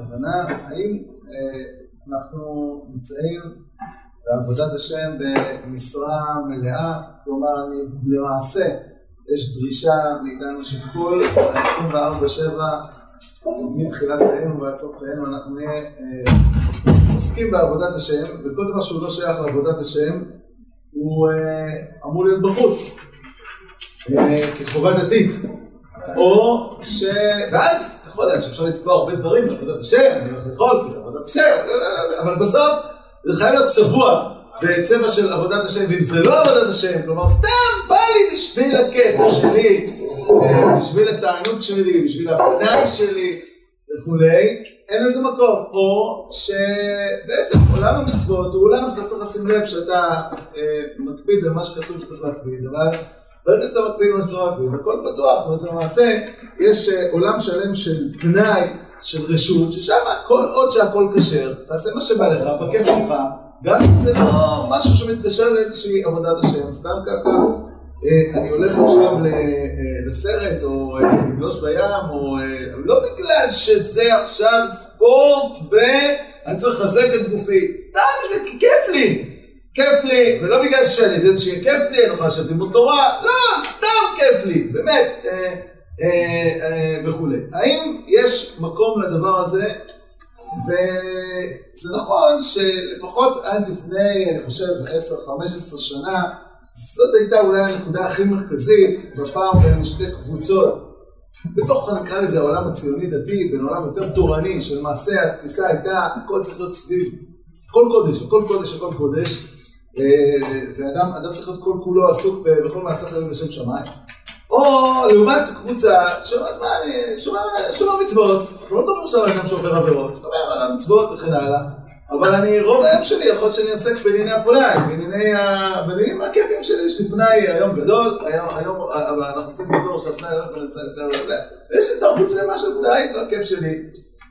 הכוונה, האם אנחנו נמצאים בעבודת השם במשרה מלאה, כלומר למעשה יש דרישה מאיתנו שכל 24-7 מתחילת חיינו ועד סוף חיינו אנחנו נהיה אה, עוסקים בעבודת השם וכל דבר שהוא לא שייך לעבודת השם הוא אה, אמור להיות בחוץ אה, כחובה דתית. או ש... ואז יכול להיות שאפשר לצבוע הרבה דברים בעבודת השם, אני הולך לאכול כי זה עבודת השם, אבל בסוף זה חייב להיות צבוע בצבע של עבודת השם, ואם זה לא עבודת השם, כלומר סתם בא לי בשביל הכיף שלי, בשביל התענוג שלי, בשביל הפנאי שלי וכולי, אין לזה מקום. או שבעצם עולם המצוות הוא עולם שאתה צריך לשים לב שאתה אה, מקפיד על מה שכתוב שצריך להקפיד, אבל ברגע שאתה מקפיד מה שצריך להקפיד, הכל פתוח, וזה למעשה יש אה, עולם שלם של פנאי, של רשות, ששם כל עוד שהכל כשר, תעשה מה שבא לך, בכיף שלך. גם אם זה לא משהו שמתקשר לאיזושהי עבודת השם, סתם ככה, אה, אני הולך עכשיו אה, לסרט, או לגלוש בים, או לא בגלל שזה עכשיו ספורט ואני צריך לחזק את גופי, סתם, כי כיף לי, כיף לי, ולא בגלל שאני יודע שיהיה כיף לי, אני יכול לשבת ללמוד תורה, לא, סתם כיף לי, באמת, וכולי. האם יש מקום לדבר הזה? וזה נכון שלפחות עד לפני, אני חושב, 10-15 שנה, זאת הייתה אולי הנקודה הכי מרכזית בפעם בין שתי קבוצות. בתוך, נקרא לזה, העולם הציוני-דתי, בין עולם יותר תורני, שלמעשה התפיסה הייתה, הכל צריך להיות סביב, הכל קודש, הכל קודש, הכל קודש, אה, ואדם צריך להיות כל כולו עסוק בכל מעשה חיים לשם שמיים. או לעומת קבוצה שומר מצוות, אנחנו לא מדברים עכשיו על אדם שעובר עבירות, אתה אומר על המצוות וכן הלאה, אבל אני, רוב היום שלי, יכול להיות שאני עוסק בענייני הפנאי, בעניינים הכיפים שלי, יש לי פנאי היום גדול, היום, אבל אנחנו רוצים בדור שהפנאי לא מנסה יותר לזה, ויש לי תרבות שלמה של פנאי, זה הכיף שלי,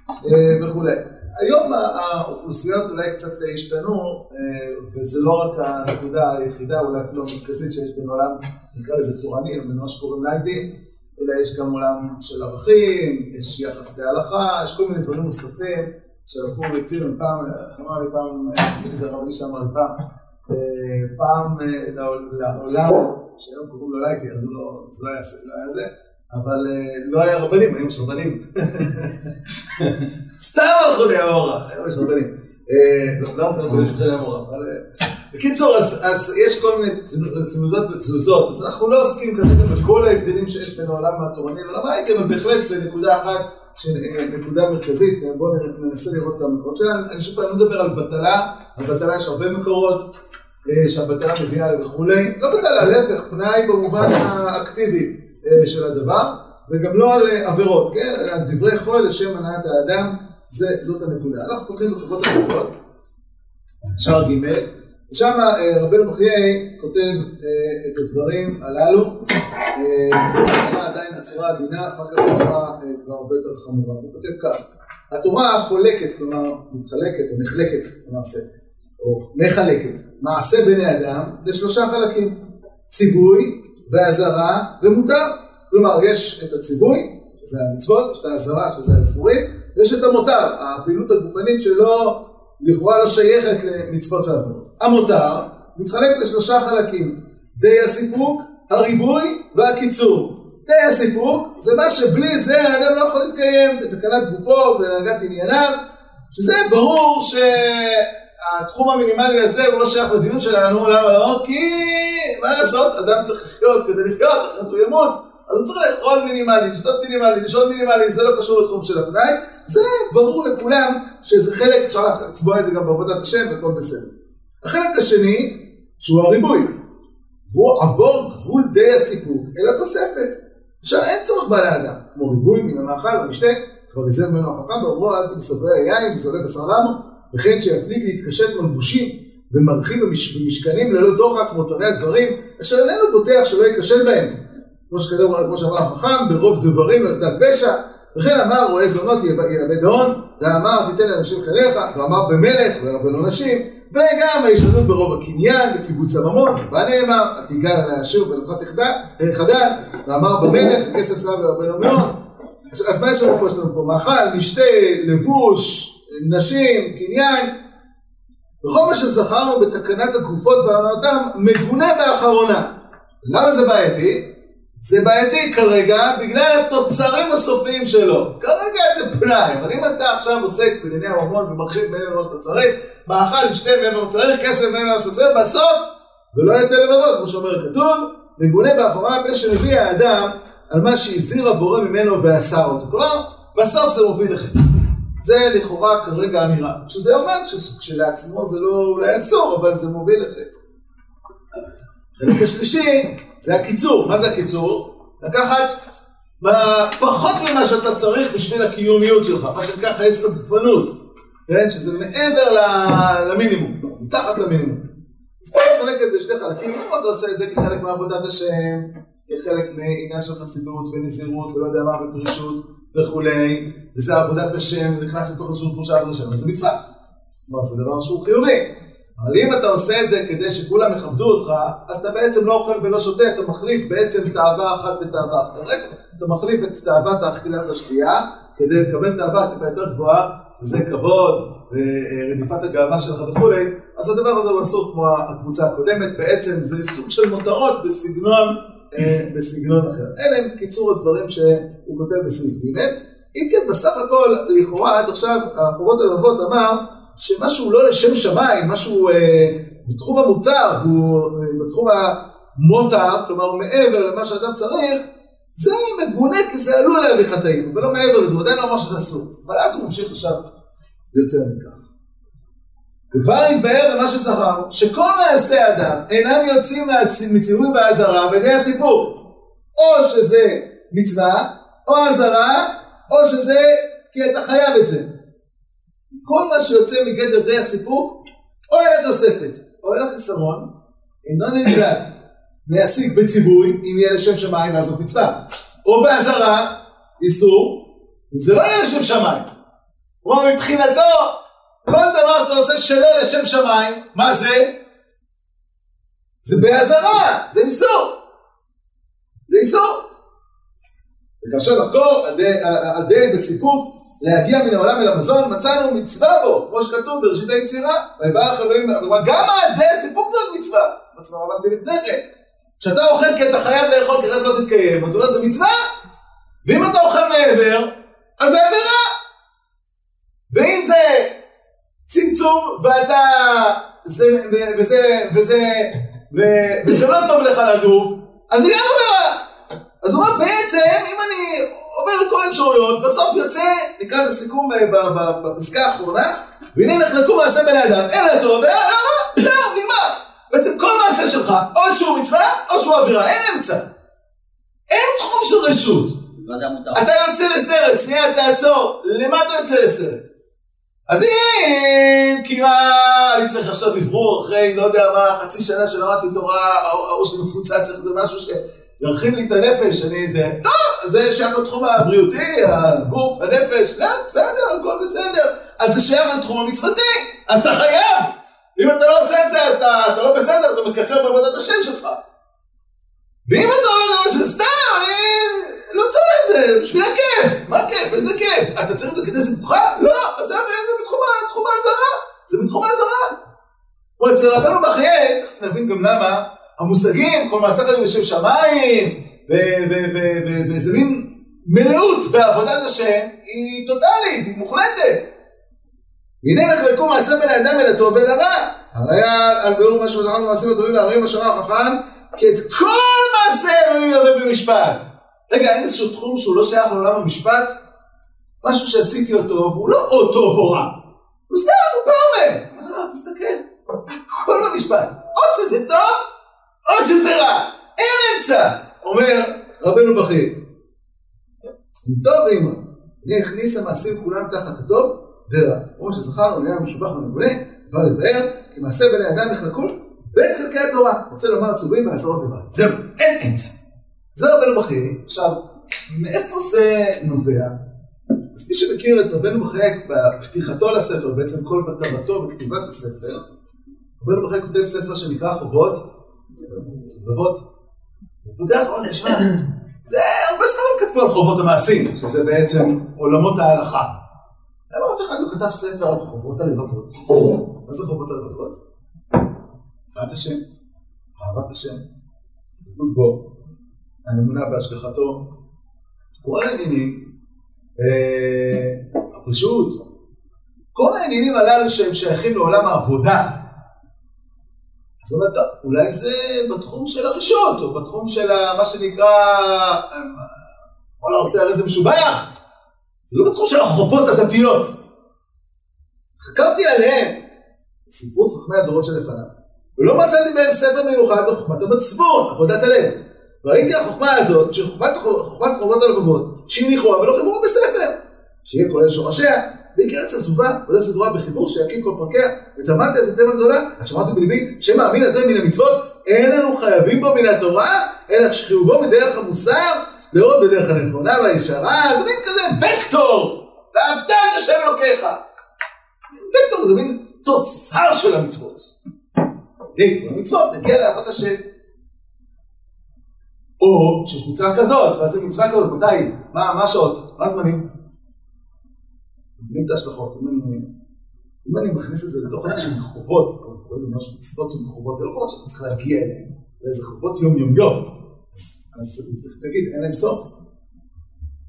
אה, וכולי. היום האוכלוסיות אולי קצת השתנו, אה, וזה לא רק הנקודה היחידה, אולי אפילו המרכזית שיש בין עולם, נקרא לזה תורני, בין מה שקוראים נייטים, אלא יש גם עולם של ערכים, יש יחס להלכה, יש כל מיני דברים נוספים שהלכו והציעו פעם, איך אמר לי פעם, מי זה הרב אלישע אמר לי פעם, אה, פעם אה, לעולם, שהיום קוראים לו לייטי, אז לא, זה לא היה זה, אבל לא היה רבנים, היום יש רבנים. סתם הלכו לי המורה, היום יש רבנים. לא אמרתי רבנים של המורה, אבל... בקיצור, אז יש כל מיני תנודות ותזוזות, אז אנחנו לא עוסקים כרגע בכל ההבדלים שיש בין העולם התורני לעולם הייטי, אבל בהחלט בנקודה אחת, נקודה מרכזית, בואו ננסה לראות את המקורות שלה. אני שוב פעם לא מדבר על בטלה, על בטלה יש הרבה מקורות, שהבטלה מביאה וכולי, לא בטלה, להפך, פנאי במובן האקטיבי של הדבר. וגם לא על עבירות, כן? על דברי חול לשם הנעת האדם, זה, זאת הנקודה. אנחנו פותחים בחובות המקורות, שער ג', ושם רבנו בחיי כותב את הדברים הללו, עדיין הצורה עדינה, אחר כך הצורה כבר הרבה יותר חמורה. הוא כותב כך, התורה חולקת, כלומר מתחלקת או נחלקת למעשה, או מחלקת, מעשה בני אדם לשלושה חלקים, ציווי ואזהרה ומותר. כלומר, יש את הציווי, שזה המצוות, יש את האזהרה, שזה האיסורים, ויש את המותר, הפעילות הגופנית שלא, לכאורה לא שייכת למצוות ועבירות. המותר מתחלק לשלושה חלקים, די הסיפוק, הריבוי והקיצור. די הסיפוק זה מה שבלי זה האדם לא יכול להתקיים בתקנת גופו ובהנהגת ענייניו, שזה ברור שהתחום המינימלי הזה הוא לא שייך לדיון שלנו, למה לא? כי מה לעשות, אדם צריך לחיות כדי לחיות, אחרת הוא ימות. אז הוא צריך לאכול מינימלי, לשתות מינימלי, לשאול מינימלי, זה לא קשור לתחום של הפנאי, זה ברור לכולם שזה חלק, אפשר לצבוע את זה גם בעבודת השם והכל בסדר. החלק השני, שהוא הריבוי, והוא עבור גבול די הסיפוק אל התוספת. עכשיו אין צורך בעלי אדם, כמו ריבוי מן המאכל והמשתה, כבר ריזר ממנו החכם, ואומרו אל תמסוברי היין וסובב בשר למו, וכן שיפליג להתקשט מלבושים ומרחיב במשכנים ללא דוחק מותרי הדברים, אשר איננו בוטח שלא ייכשל בהם. כמו שכתב, כמו שאמר החכם, ברוב דברים לא יחדל פשע, וכן אמר רואה זונות יאבד הון, ואמר תיתן לאנשים חיליך, ואמר במלך וירבה לו נשים, וגם ההשתדלות ברוב הקניין וקיבוץ הממון, ונאמר התיגר על העשיר ולך תחדל, ואמר במלך וכסף צלב וירבה לו מאוד, אז מה יש לנו פה? יש לנו פה מאכל, משתה, לבוש, נשים, קניין. וכל מה שזכרנו בתקנת הגופות והעונתם מגונה באחרונה. למה זה בעייתי? זה בעייתי כרגע בגלל התוצרים הסופיים שלו. כרגע זה פנאי, אבל אם אתה עכשיו עוסק בענייני הממון ומרחיב מעבר למה שאתה צריך, מאכל, משתה מעבר למה שצריך, כסף מעבר למה שאתה צריך, בסוף, ולא יתה לבבות, כמו שאומר כתוב, מגונה באחרונה פני שמביא האדם על מה שהזהיר הבורא ממנו ואסר אותו. כלומר, בסוף זה מוביל לחטא. זה לכאורה כרגע אמירה. שזה אומר שכשלעצמו זה לא אולי אסור, אבל זה מוביל לחטא. החלק השלישי זה הקיצור. מה זה הקיצור? לקחת פחות ממה שאתה צריך בשביל הקיומיות שלך, מה שנקרא חיי סגפנות, כן? שזה מעבר למינימום, מתחת למינימום. אז פה אני מחלק את זה שני חלקים, אם אתה עושה את זה כחלק מעבודת השם, כחלק מעניין של חסידות ונזירות ולא יודע מה ופרישות וכולי, וזה עבודת השם, נכנס לתוך איזשהו תחושה עבודת השם, אז זה מצווה. כלומר, זה דבר שהוא חיובי. אבל אם אתה עושה את זה כדי שכולם יכבדו אותך, אז אתה בעצם לא אוכל ולא שותה, אתה מחליף בעצם תאווה אחת בתאווה אחרת, אתה מחליף את תאוות האכילה והשתייה, כדי לקבל תאווה טיפה יותר גבוהה, שזה כבוד ורדיפת הגאווה שלך וכולי, אז הדבר הזה הוא אסור כמו הקבוצה הקודמת, בעצם זה סוג של מותרות בסגנון, בסגנון אחר. אלה הם קיצור הדברים שהוא כותב בסעיף ג'. אם כן, בסך הכל, לכאורה עד עכשיו, החובות הלוות אמר שמשהו לא לשם שמיים, משהו אה, בתחום המותר והוא אה, בתחום המותר, כלומר מעבר למה שאדם צריך, זה מגונה כי זה עלול להביא חטאים, אבל לא מעבר לזה, הוא עדיין לא אמר שזה אסור. אבל אז הוא ממשיך עכשיו יותר מכך. וכבר התבהר במה שזכרנו, שכל מעשי אדם אינם יוצאים מציווי באזהרה על ידי הסיפור. או שזה מצווה, או אזהרה, או שזה כי אתה חייב את זה. כל מה שיוצא מגדר די הסיפוק, או אל התוספת, או אל החיסרון, אינו נמלט להשיג בציווי, אם יהיה לשם שמיים לעשות מצווה, או באזהרה, איסור, אם זה לא יהיה לשם שמיים. כלומר, מבחינתו, כל דבר שאתה עושה שלא לשם שמיים, מה זה? זה באזהרה, זה איסור. זה איסור. וכאשר לחקור על די בסיפוק, להגיע מן העולם אל המזון, מצאנו מצווה בו, כמו שכתוב בראשית היצירה, ויברך אלוהים, גם העדי סיפוק זאת מצווה, מצווה רבתי לפני כן. כשאתה אוכל כי אתה חייב לאכול כי אחרת לא תתקיים, אז אומר זה מצווה, ואם אתה אוכל מעבר, אז זה עבירה. ואם זה צמצום ואתה, זה, וזה, וזה, וזה לא טוב לך לגוף, אז זה גם עבירה. אז הוא אומר בעצם, אם אני עובר כל האפשרויות, בסוף יוצא, נקרא את הסיכום בפסקה האחרונה, והנה נחלקו מעשה בני אדם, אין לטוב ואין לרע, זהו, נגמר. בעצם כל מעשה שלך, או שהוא מצווה, או שהוא עבירה, אין אמצע. אין תחום של רשות. אתה יוצא לסרט, שנייה תעצור, למה אתה יוצא לסרט? אז אם, מה, אני צריך עכשיו לברור אחרי, לא יודע מה, חצי שנה שלמדתי תורה, הראש שלי מפוצץ, צריך איזה משהו ש... ירחיב לי את הנפש, אני זה, לא, זה שייך לתחום הבריאותי, הגוף, הנפש, לא, בסדר, הכל בסדר. אז זה שייך לתחום המצוותי, אז אתה חייב. אם אתה לא עושה את זה, אז אתה, אתה לא בסדר, אתה מקצר בעבודת השם שלך. ואם אתה אומר למשהו, סתם, אני לא צריך את זה, בשביל הכיף. מה כיף? איזה כיף? אתה צריך את זה כדי שמחה? לא, אז זה בתחום האזהרה. זה בתחום האזהרה. כמו אצל רבנו בחיי, תכף נבין גם למה, המושגים, כל מעשה חיים לשם שמיים, ואיזה מין מלאות בעבודת השם, היא טוטאלית, היא מוחלטת. והנה נחלקו מעשה בין האדם אל הטוב ואל הרע. הרי על ביאור מה שזכרנו במעשים הטובים והרעים אשר החכם, כי את כל מעשה אלוהים ירבה במשפט. רגע, אין איזשהו תחום שהוא לא שייך לעולם המשפט? משהו שעשיתי אותו, והוא לא או טוב או רע. הוא סתם, הוא פעם. לא, תסתכל, הכל במשפט. או שזה טוב, או שזה רע, אין אמצע, אומר רבנו בכיר. טוב ואימה, הנה הכניס המעשים כולם תחת הטוב ורע. כמו שזכרנו, היה משובח ומגונה, כבר יתבהר, כי מעשה בני אדם יחלקו בית חלקי התורה. רוצה לומר עצובים בעשרות לבד. זהו, אין אמצע. זה רבנו בכיר. עכשיו, מאיפה זה נובע? אז מי שמכיר את רבנו בכיר בפתיחתו לספר, בעצם כל מטרתו בכתיבת הספר, רבנו בכיר כותב ספר שנקרא חובות לבבות. פותח עוד, תשמע, זה הרבה סתם כתבו על חובות המעשים, שזה בעצם עולמות ההלכה. למה אף אחד לא כתב ספר על חובות הלבבות? מה זה חובות הלבבות? אהבת השם, אהבת השם, תדמות בו, האמונה בהשגחתו, כל העניינים, אה, הפשוט, כל העניינים הללו שהם שייכים לעולם העבודה. אז הוא אומר, טוב, אולי זה בתחום של הרשות, או בתחום של מה שנקרא, וואלה, עושה הרי זה משובח. זה לא בתחום של החובות הדתיות. חקרתי עליהם, ספרות חכמי הדורות שלפניו, ולא מצאתי בהם ספר מיוחד בחוכמת המצפון, עבודת הלב. וראיתי החוכמה הזאת, שחוכמת חובות הלבבות, שהניחוה ולא חיברו בספר, שיהיה כולל שורשיה, ארץ עזובה, ולא סדורה בחיבור שיקיף כל פרקיה, ותמדתי איזה תמה גדולה, עד שמעתי בליבי, שם האמין הזה מן המצוות, אין לנו חייבים בו מן התורה, אלא שחיובו בדרך המוסר, לראות בדרך הנכונה והישרה, זה מין כזה וקטור, ואהבת את השם אלוקיך. וקטור זה מין תוצר של המצוות. היי, במצוות נגיע לאהבת השם. או שיש מצווה כזאת, ואז זה מצווה כזאת, מתי? מה השעות? מה הזמנים? מבין את ההשלכות. אם אני מכניס את זה לתוך איזשהם חובות, או איזה משהו מצוות של חובות, זה לא חובות שאתה צריך להגיע אליהן, זה חובות יומיומיות. אז תגיד, אין להם סוף.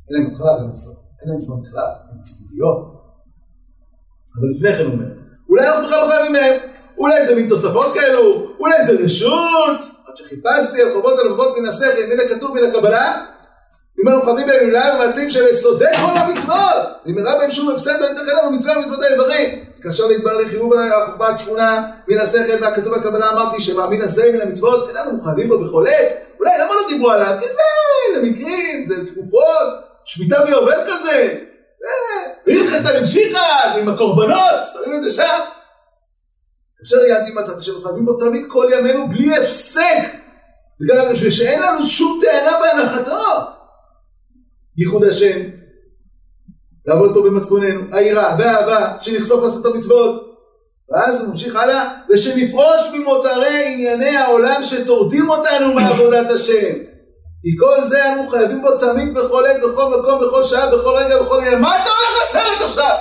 אין להם התחלה, אין להם סוף. אין להם זמן בכלל, הן צפותיות. אבל לפני כן הוא אומר, אולי אנחנו בכלל לא חייבים מהם, אולי זה מין תוספות כאלו, אולי זה רשות, עד שחיפשתי על חובות הלבבות מן השכל, מן הכתוב, מן הקבלה, אם אנו חייבים בהם נמלאה ומעצים של יסודי כל המצוות, אם הראה בהם שום הפסד, לא יתכן לנו מצווה ומצוות האיברים. כאשר להתברר לחיוב החוכמה הצפונה מן השכל והכתוב בקבלה אמרתי שמאמין הזה מן המצוות, אין לנו חייבים בו בכל עת. אולי למה לא דיברו עליו? כי זה למקרים, זה תקופות, שמיטה ביובל כזה. הלכת למשיחה, זה עם הקורבנות, שמים את זה שם. כאשר עיינתי מצאתי שאנחנו חייבים בו תמיד כל ימינו בלי הפסק. ושאין לנו שום טענה בהנחתו. ייחוד השם, לעבוד אותו במצפוננו, היראה והאהבה, שנחשוף לעשות את המצוות. ואז הוא ממשיך הלאה, ושנפרוש ממותרי ענייני העולם שטורדים אותנו מעבודת השם. כי כל זה אנו חייבים בו תמיד בכל עת, בכל מקום, בכל שעה, בכל רגע, בכל עניין. מה אתה הולך לסרט עכשיו?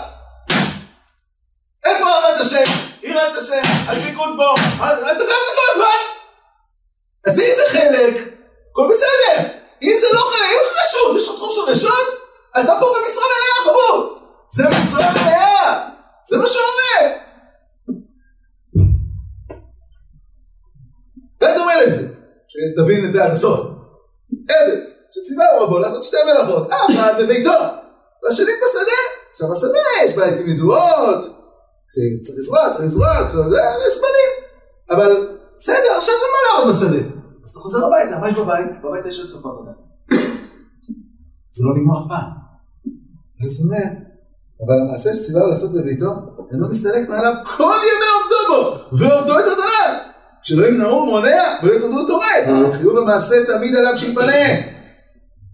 איפה אהבת השם? יראת השם, הדבקות בו, אתה חייב את זה כל הזמן. אז אם זה חלק, הכל בסדר. אם זה לא חלק, זה רשות, יש לך תחום של רשות, אתה פה במשרה מלאה, חבור. זה משרה מלאה. זה מה שהוא אומר. ודומה לזה, שתבין את זה עד הסוף. עבד, שציווה רבו לעשות שתי מלאכות, אחד בביתו, והשני בשדה. עכשיו השדה יש בעייתים ידועות, צריך לזרוע, צריך לזרוע, יש זמנים. אבל בסדר, עכשיו גם מה לעבוד בשדה? אז אתה חוזר הביתה, מה יש בבית? בבית יש עוד סוף עבודה. זה לא נגמר אף פעם. אז הוא אומר, אבל המעשה שציווה לו לעשות בביתו, אינו מסתלק מעליו כל ימי עובדו בו, ועובדו את אדוניו. כשלא ימנעו מונע, ולא יתעודו תורד. חיוב המעשה תמיד עליו שיתפנה.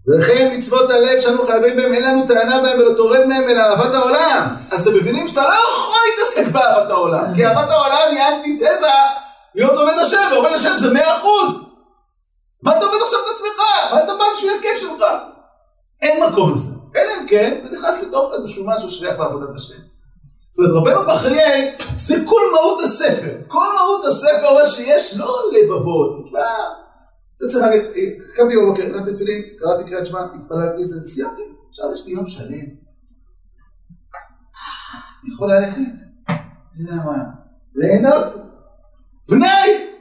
וכן מצוות הלב שאנו חייבים בהם, אין לנו טענה בהם ולא תורד מהם אלא אהבת העולם. אז אתם מבינים שאתה לא יכול להתעסק באהבת העולם, כי אהבת העולם היא אנטיתזה להיות עובד השם, ועובד השם זה מאה אחוז. מה אתה עובד עכשיו את עצמך? מה אתה בא בשביל הכיף שלך? אין מקום לזה. אלא אם כן, זה נכנס לתוך איזשהו משהו ששייך לעבודת השם. זאת אומרת, רבנו בחיי, זה כל מהות הספר. כל מהות הספר אומר שיש לא לבבות, תשמע, אתה צריך להגיד, קמתי בבוקר, נתתי תפילין, קראתי קריאת שמע, התפללתי, זה, סיימתי, עכשיו יש לי יום שלם. אני יכול ללכת, אני יודע מה, ליהנות, בני!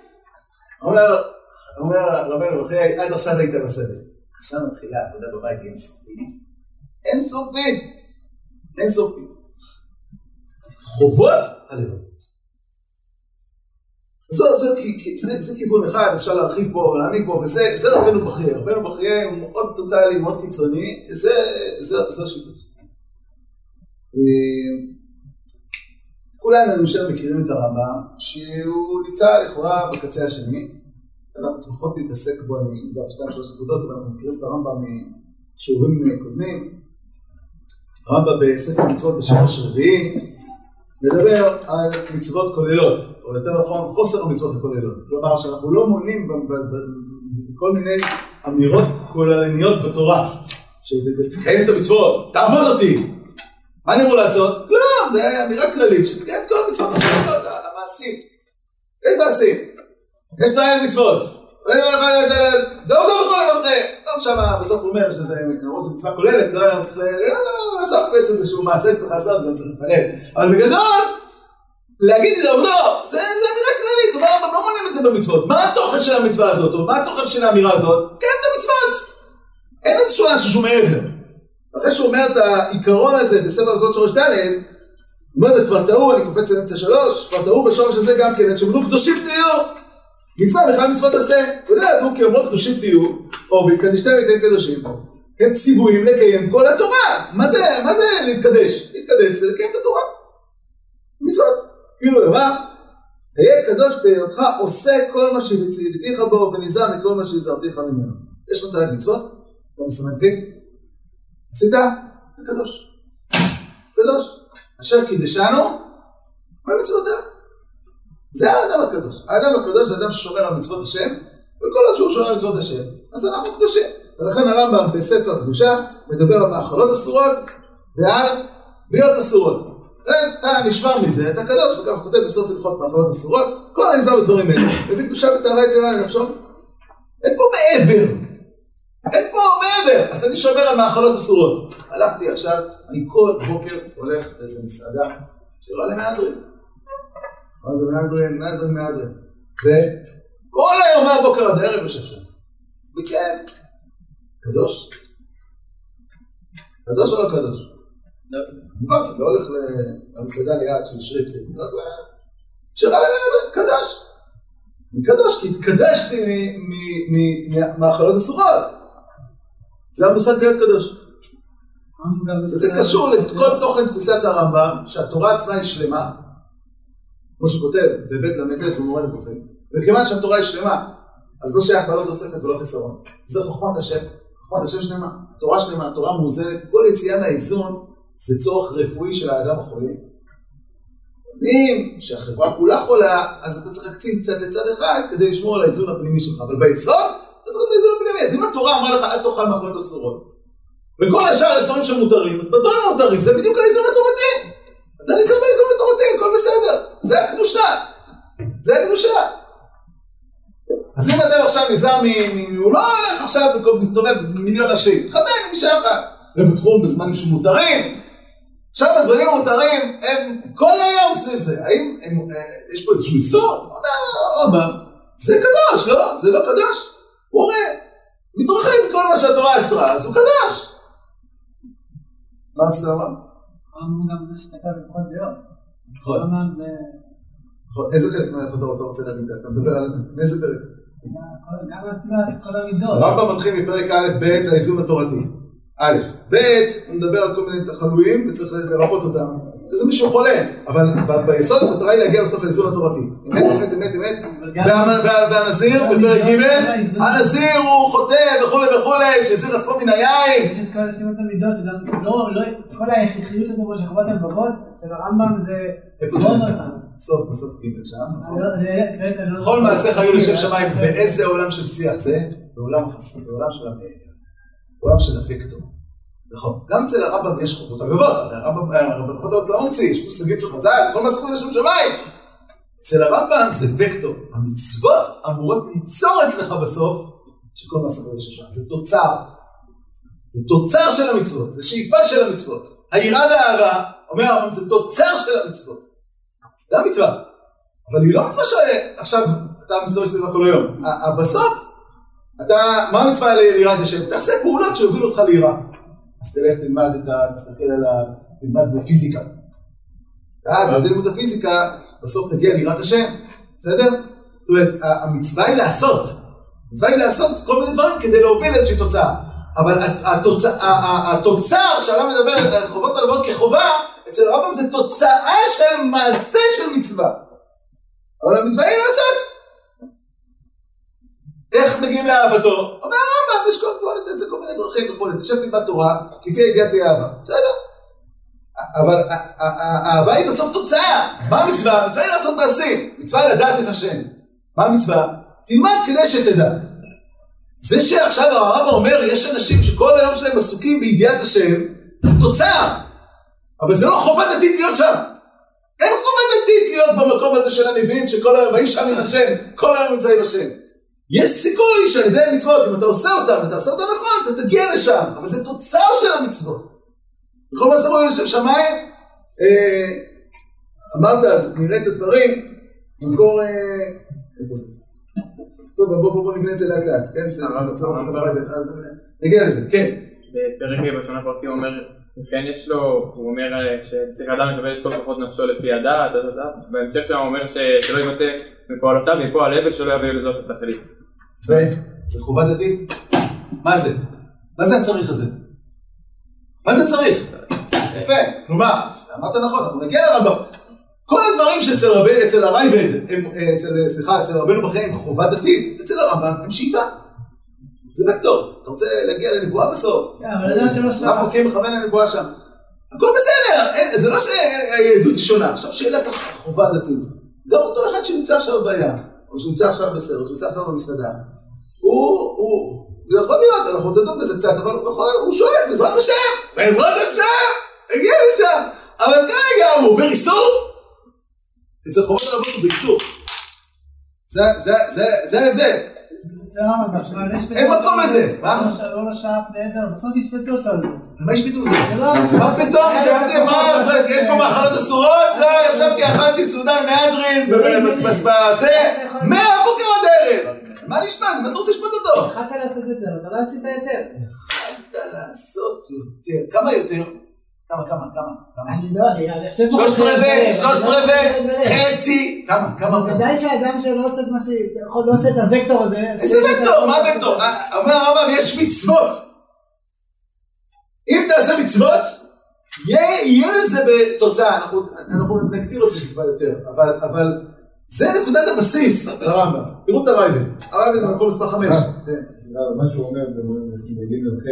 אומר, רבנו בחיי, עד עכשיו היית בשדה. עכשיו מתחילה עבודה בבית אינסופית. אינסופית. אינסופית. חובות הלבבות. זה, זה, זה, זה כיוון אחד, אפשר להרחיב פה ולהעמיק פה, וזה זה רבנו בחיי. רבנו בחיי הוא מאוד טוטאלי, מאוד קיצוני, זה, זה, זה השיטות. כולנו אני חושב מכירים את הרמב"ם, שהוא נמצא לכאורה בקצה השני, אנחנו פחות נתעסק בו, אני גם שתיים שלוש נקודות, אבל אנחנו מכירים את הרמב"ם משיעורים קודמים. הרמב"ם בספר מצוות בשלוש רביעי מדבר על מצוות כוללות, או יותר נכון חוסר המצוות הכוללות. כלומר שאנחנו לא מונים כל מיני אמירות כוללניות בתורה. שתקיים את המצוות, תעבוד אותי. מה אני אמור לעשות? לא, זה אמירה כללית, שתקיים את כל המצוות המעשית. יש מעשים, יש תנאי מצוות. דום דום בכל המבנה. טוב שם בסוף הוא אומר שזה, מצווה כוללת, לא צריך ל... בסוף יש איזשהו מעשה שצריך לעשות, גם צריך להתפלל. אבל בגדול, להגיד לעובדו, זה אמירה כללית, מה לא מונים את זה במצוות? מה התוכן של המצווה הזאת, או מה התוכן של האמירה הזאת? כן, את המצוות. אין איזשהו משהו שהוא מעבר. אחרי שהוא אומר את העיקרון הזה בספר המצוות שורש ד', הוא אומר, וכבר טעו, אני קופץ לאמצע שלוש, כבר טעו בשורש הזה גם כן, שמנו קדושים תהיו. מצווה בכלל מצוות עשה. ולא ידעו כי אומרות קדושים תהיו, או והתקדשתם ואתם קדושים. הם ציוויים לקיים כל התורה. מה זה, מה זה להתקדש? להתקדש זה לקיים את התורה. מצוות. כאילו למה? תהיה קדוש בהיותך עושה כל מה שציוויתיך בו ונזהר מכל מה שהזהרתיך ממנו. יש לך תרי"ג מצוות? אתה מסמן וי? עשית? אתה קדוש. קדוש. אשר קידשנו, מה מצוותיו? זה האדם הקדוש. האדם הקדוש זה אדם ששומר על מצוות השם, וכל עוד שהוא שומר על מצוות השם, אז אנחנו קדושים. ולכן הרמב"ם בספר קדושה מדבר על מאכלות אסורות ועל ביות אסורות. אתה נשמר מזה, אתה קדוש, וכך הוא כותב בסוף הלכות מאכלות אסורות, כל הנזהר בדברים האלה. מביא קדושה וטהרה יתרה לנפשו. אין פה מעבר. אין פה מעבר. אז אני שומר על מאכלות אסורות. הלכתי עכשיו, אני כל בוקר הולך לאיזה מסעדה שירה למהדרין. מה זה מהדרין? מהדרין, מהדרין. וכל היום מהבוקר עד הערב יושב שם. בכיף. קדוש? קדוש או לא קדוש? כמובן שאתה לא הולך למסעדה ליד של שריפסים, שירה למהדרין, קדוש. קדוש כי התקדשתי מהאכלות אסורות. זה המושג להיות קדוש. זה קשור לכל תוכן תפיסת הרמב"ם, שהתורה עצמה היא שלמה, כמו שכותב בבית ל"ט במורה נבוכים, וכיוון שהתורה היא שלמה, אז לא שייך בעלות תוספת ולא חיסרון. זה חוכמת השם, חוכמת השם שלמה, התורה שלמה, התורה מאוזנת, כל יציאה מהאיזון זה צורך רפואי של האדם החולה. אם שהחברה כולה חולה, אז אתה צריך להקצין קצת לצד אחד כדי לשמור על האיזון הפנימי שלך, אבל ביסוד, אתה צריך באיזון הפנימי. אז אם התורה אמרה לך, אל תאכל מחלות אסורות, וכל השאר יש דברים שמותרים, אז בדברים המותרים זה בדיוק האיזון התורתי. אתה נמצא באיזון התורתי, הכל בסדר. זה הקדושה. זה הקדושה. אז אם אתם עכשיו נזהר מ... הוא לא הולך עכשיו ומסתובב מיליון נשים, תחתן עם אישה אחת. ובתחום בזמנים שמותרים, עכשיו הזמנים המותרים הם כל היום סביב זה. האם הם, יש פה איזשהו איסור? אומר הרמב"ם, זה קדוש, לא? זה לא קדוש? הוא רואה, מתרחק מכל מה שהתורה אסרה, אז הוא קדוש. מה לומר? אמרנו גם זה שכתב בכל דעות. נכון. זה... איזה חלק מההלכות אתה רוצה להגיד? אתה מדבר על איזה פרק? גם את כל המידות. הרמב"ם מתחיל מפרק א' ב', האיזון התורתי. א', ב', הוא מדבר על כל מיני תחלואים וצריך לרפות אותם. זה מישהו חולה, אבל ביסוד המטרה היא להגיע בסוף לאיזון התורתי. אמת, אמת, אמת, אמת. והנזיר בפרק ג', הנזיר הוא חוטא וכולי וכולי, שהזיר עצמו מן היין. יש את כל השמות המידות, שגם לא, לא, כל ההכרחיות הזאת של חובת הלבבות, אצל הרמב"ם זה... איפה זה נמצא? בסוף, בסוף ג' שם. כל מעשיך היו לשם שמיים, באיזה עולם של שיח זה? בעולם החסר, בעולם של המדינה. עולם של הווקטור. נכון. גם אצל הרמב"ם יש חובות אגבות, הרמב"ם חובות לא ממציא, יש מושגים של חז"ל, כל היו לשם שמיים. אצל הרמב"ם זה וקטור. המצוות אמורות ליצור אצלך בסוף שכל היו לשם שמיים. זה תוצר. זה תוצר של המצוות, זה שאיפה של המצוות. היראה והאהבה, אומר הרמב"ם, זה תוצר של המצוות. זה המצווה. אבל היא לא מצווה שעכשיו אתה מסתובב סביבה כל היום. בסוף, אתה, מה המצווה ליראת השם? תעשה פעולות שיובילו אותך ליראה. אז תלך תלמד את ה... תסתכל על ה... תלמד בפיזיקה. ואז על לימוד הפיזיקה, בסוף תגיע ליראת השם, בסדר? זאת אומרת, המצווה היא לעשות. המצווה היא לעשות כל מיני דברים כדי להוביל לאיזושהי תוצאה. אבל התוצר שעליו מדבר חובות הלוות כחובה, אצל הרמב"ם זה תוצאה של מעשה של מצווה. אבל המצווה היא לעשות. איך מגיעים לאהבתו? אומר הרמב"ם, יש כל מיני דרכים וכולי, תשב תלמד תורה, כפי הידיעה תהיה אהבה. בסדר. אבל האהבה היא בסוף תוצאה. אז מה המצווה? המצווה היא לעשות מעשים. מצווה לדעת את השם. מה המצווה? תלמד כדי שתדע. זה שעכשיו הרב אומר, יש אנשים שכל היום שלהם עסוקים בידיעת השם, זה תוצאה. אבל זה לא חובה דתית להיות שם. אין חובה דתית להיות במקום הזה של הנביאים, שכל היום, ויהי שם עם השם, כל היום נמצא עם השם. יש סיכוי שעל ידי המצוות, אם אתה עושה אותם, אתה עושה אותם נכון, אתה תגיע לשם, אבל זה תוצר של המצוות. בכל מעשה רואים לשם שמיים, אה, אמרת, אז נראה את הדברים, במקור, אה, טוב, בוא בוא בוא נבנה את זה לאט לאט, כן, בסדר, נגיע לזה, כן. בפרק בשנה פרקים אומר, כן יש לו, הוא אומר שצריך אדם לקבל את כל כוחות נפשו לפי הדעת, בהמשך שם הוא אומר שלא ימצא מפועלותיו, מפה על הבל שלא יביאו לזאת את התכלית. זה חובה דתית? מה זה? מה זה הצריך הזה? מה זה צריך? יפה, כלומר, אמרת נכון, אנחנו נגיע לרמב"ם. כל הדברים שאצל רבי, אצל הרייבד, הם, אצל, סליחה, אצל רבנו בחיים חובה דתית, אצל הרמב"ם הם שאיפה. זה וקטור, אתה רוצה להגיע לנבואה בסוף. כן, אבל ידע שלא שם. אנחנו מכירים מכוון לנבואה שם. הכל בסדר, זה לא שהיהדות היא שונה, עכשיו שאלת החובה הדתית. גם אותו אחד שנמצא עכשיו בים, או שנמצא עכשיו בסרט, או שנמצא עכשיו במסעדה, הוא, הוא, יכול להיות, אנחנו נדון בזה קצת, אבל הוא, שואף, בעזרת השם, בעזרת השם, הגיע לשם. אבל כרגע הוא עובר איסור. אצל חובות הרבות הוא באיסור. זה, זה, זה, זה ההבדל. זה למה, בשמאל יש... אין מקום לזה. מה? לא לשאף נהדר, בסוף ישפטו זה. מה ישפטו? זה לא... מה פתאום? מה, יש פה מאכלות אסורות? לא, ישבתי, אכלתי סעודה מהדרין, בזה, מהבוקר עד הערב. מה נשמע? מה אתה רוצה לשפוט אותו? יכלת לעשות יותר, אבל לא עשית יותר. יכלת לעשות יותר. כמה יותר? כמה, כמה, כמה? אני לא יודע, אני חושב... שלושת רבעי, שלושת רבעי, חצי. כמה, כמה, כמה? ודאי שאדם שלא עושה את מה ש... לא עושה את הוקטור הזה... איזה וקטור? מה הוקטור? אומר הרמב"ם, יש מצוות. אם תעשה מצוות, יהיה לזה בתוצאה. אנחנו נגדיר את זה שכבר יותר, אבל זה נקודת הבסיס לרמב"ם. תראו את הרייבן. הרייבן במקום מספר חמש. מה שהוא אומר בגיל י"ח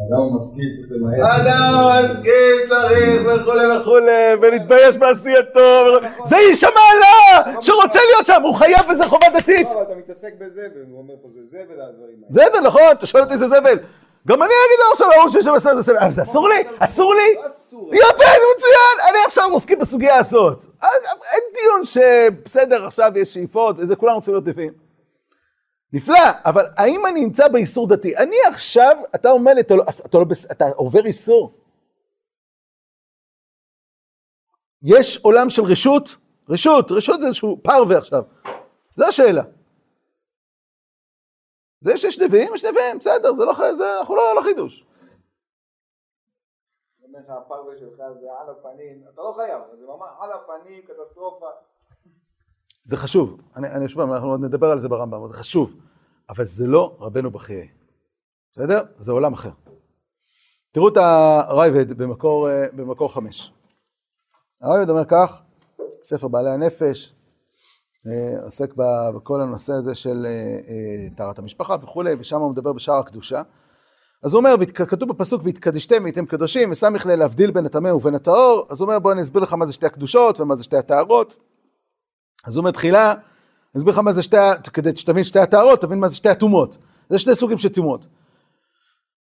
אדם משכיל צריך למעט. אדם משכיל צריך וכולי וכולי, ולהתבייש בעשייתו. זה איש המעלה שרוצה להיות שם, הוא חייב וזה חובה דתית. אבל אתה מתעסק בזבל, הוא אומר פה זה זבל הדברים האלה. זבל, נכון, אתה שואל אותי זה זבל. גם אני אגיד לו עכשיו להוא שיושב בסדר, זה זבל. אבל זה אסור לי? אסור לי? יפה, זה מצוין. אני עכשיו עוסקים בסוגיה הזאת. אין דיון שבסדר, עכשיו יש שאיפות וזה, כולם רוצים להיות נביאים. נפלא, אבל האם אני נמצא באיסור דתי? אני עכשיו, אתה אומר לי, אתה, לא, אתה, לא, אתה עובר איסור? יש עולם של רשות? רשות, רשות זה איזשהו פרווה עכשיו. זו השאלה. זה שיש נביאים, יש נביאים, בסדר, זה לא, זה, אנחנו לא, לא חידוש. הפרווה שלך זה על הפנים, אתה לא חייב, זה ממש על הפנים, קטסטרופה. זה חשוב, אני, אני שוב, אנחנו עוד נדבר על זה ברמב"ם, זה חשוב, אבל זה לא רבנו בחיי, בסדר? זה עולם אחר. תראו את הרייבד במקור, במקור חמש. הרייבד אומר כך, ספר בעלי הנפש, עוסק בכל הנושא הזה של טהרת המשפחה וכולי, ושם הוא מדבר בשער הקדושה. אז הוא אומר, כתוב בפסוק, והתקדשתם והייתם קדושים, וסמיך להבדיל בין הטמא ובין הטהור, אז הוא אומר, בוא אני אסביר לך מה זה שתי הקדושות ומה זה שתי הטהרות. אז הוא אומר תחילה, אני אסביר לך מה זה שתי, כדי שתבין שתי הטהרות, תבין מה זה שתי הטומאות. זה שני סוגים של טומאות.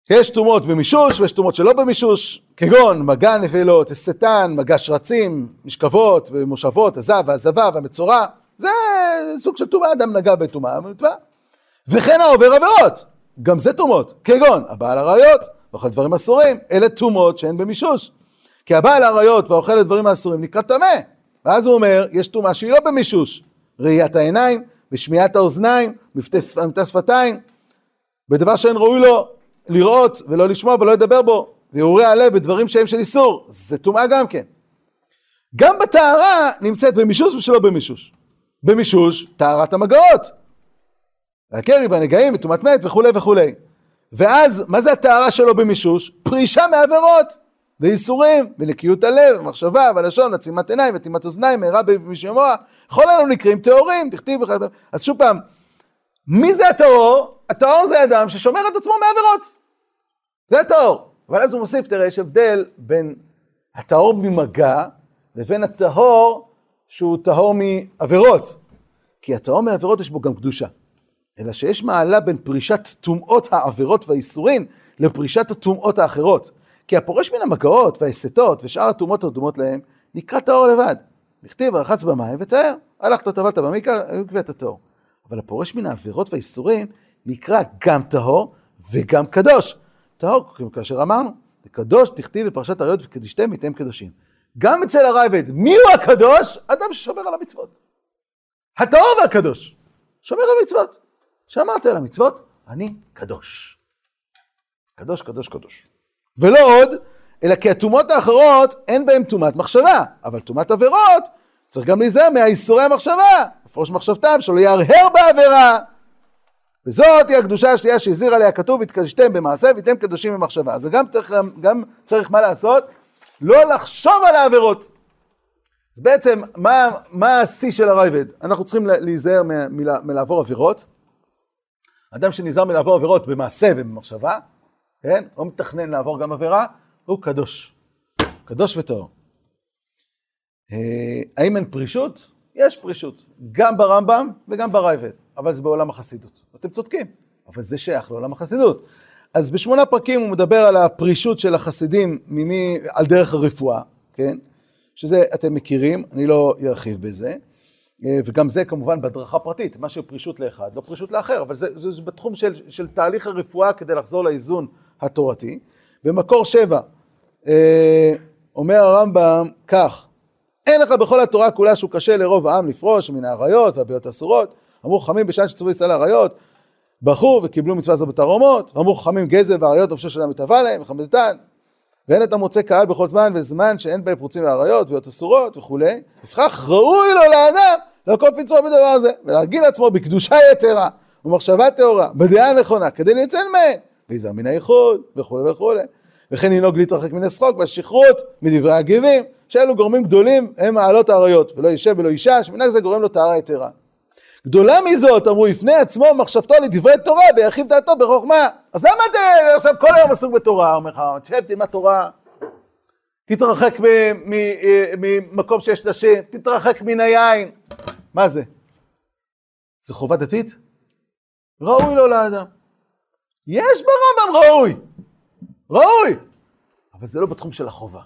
יש טומאות במישוש ויש טומאות שלא במישוש, כגון מגע נבלות, הסתן, מגע שרצים, משכבות ומושבות, הזב והזבה והמצורע, זה סוג של טומאה, אדם נגע בטומאה, וכן העובר עבירות, גם זה טומאות, כגון הבעל עריות ואוכל דברים אסורים, אלה טומאות שהן במישוש. כי הבעל עריות והאוכל לדברים האסורים נקרא טמא, ואז הוא אומר, יש טומאה שהיא לא במישוש, ראיית העיניים, ושמיעת האוזניים, מבטא שפתיים, בדבר שאין ראוי לו לראות ולא לשמוע ולא לדבר בו, והרהורי הלב בדברים שהם של איסור, זה טומאה גם כן. גם בטהרה נמצאת במישוש ושלא במישוש. במישוש, טהרת המגעות. והקרי והנגעים וטומאת מת וכולי וכולי. ואז, מה זה הטהרה שלו במישוש? פרישה מעבירות. ואיסורים, ונקיות הלב, ומחשבה, והלשון, עצימת עיניים, וטימת אוזניים, מהרה במשמוע, כל אלו נקראים טהורים, תכתיב וכדומה. אז שוב פעם, מי זה הטהור? הטהור זה אדם ששומר את עצמו מעבירות. זה הטהור. אבל אז הוא מוסיף, תראה, יש הבדל בין הטהור ממגע, לבין הטהור שהוא טהור מעבירות. כי הטהור מעבירות יש בו גם קדושה. אלא שיש מעלה בין פרישת טומאות העבירות והאיסורין לפרישת הטומאות האחרות. כי הפורש מן המגעות וההסתות ושאר הטומאות הדומות להם, נקרא טהור לבד. נכתיב, רחץ במים וטהר. הלכת טבלת במקווה את הטהור. אבל הפורש מן העבירות והאיסורין, נקרא גם טהור וגם קדוש. טהור, כאשר אמרנו, קדוש תכתיב בפרשת הראיות וקדישתם מתם קדושים. גם אצל הרייבד, מי הוא הקדוש? אדם ששומר על המצוות. הטהור והקדוש. שומר על מצוות. שמרתי על המצוות, אני קדוש. קדוש, קדוש, קדוש. ולא עוד, אלא כי הטומאות האחרות אין בהן טומאת מחשבה, אבל טומאת עבירות צריך גם להיזהר מהאיסורי המחשבה, לפרוש מחשבתם, שלא יהרהר בעבירה. וזאת היא הקדושה השנייה שהזהיר עליה כתוב, התקדשתם במעשה והייתם קדושים במחשבה. אז גם צריך, גם צריך מה לעשות? לא לחשוב על העבירות. אז בעצם, מה, מה השיא של הראב"ד? אנחנו צריכים להיזהר מלעבור עבירות. אדם שנזהר מלעבור עבירות במעשה ובמחשבה, כן? או מתכנן לעבור גם עבירה, הוא קדוש. קדוש וטהור. אה, האם אין פרישות? יש פרישות, גם ברמב"ם וגם בראב"ד, אבל זה בעולם החסידות. אתם צודקים, אבל זה שייך לעולם החסידות. אז בשמונה פרקים הוא מדבר על הפרישות של החסידים ממי, על דרך הרפואה, כן? שזה אתם מכירים, אני לא ארחיב בזה. אה, וגם זה כמובן בהדרכה פרטית, מה שפרישות לאחד, לא פרישות לאחר, אבל זה, זה, זה בתחום של, של תהליך הרפואה כדי לחזור לאיזון התורתי. במקור שבע, אה, אומר הרמב"ם כך, אין לך בכל התורה כולה שהוא קשה לרוב העם לפרוש מן האריות והביות אסורות. אמרו חכמים בשעה שצוו ישראל האריות, בכו וקיבלו מצווה זו בתרומות, ואמרו חכמים גזל ואריות נפשו של אדם מתהווה להם וחמדתן. ואין אתה מוצא קהל בכל זמן וזמן שאין בהם פרוצים ואריות וביות אסורות וכולי. לפיכך ראוי לו לאדם לעקוף יצרו בדבר הזה, ולהרגיל עצמו בקדושה יתרה ומחשבה טהורה, בדעה נכונה, כדי לייצן מהן, ויזהר מן הייחוד וכולי וכולי. וכן לנהוג להתרחק מן השחוק והשכרות מדברי הגיבים, שאלו גורמים גדולים הם מעלות האריות, ולא יישב ולא אישה, שמנהג זה גורם לו טהרה יתרה. גדולה מזאת, אמרו, יפנה עצמו מחשבתו לדברי תורה וירחיב דעתו בחוכמה. אז למה אתה עכשיו כל היום עסוק בתורה? אומר לך, תשב, תלמד תורה, תתרחק ממקום שיש נשים, תתרחק מן היין. מה זה? זה חובה דתית? ראוי לו לאדם. יש ברמב"ם ראוי, ראוי, אבל זה לא בתחום של החובה.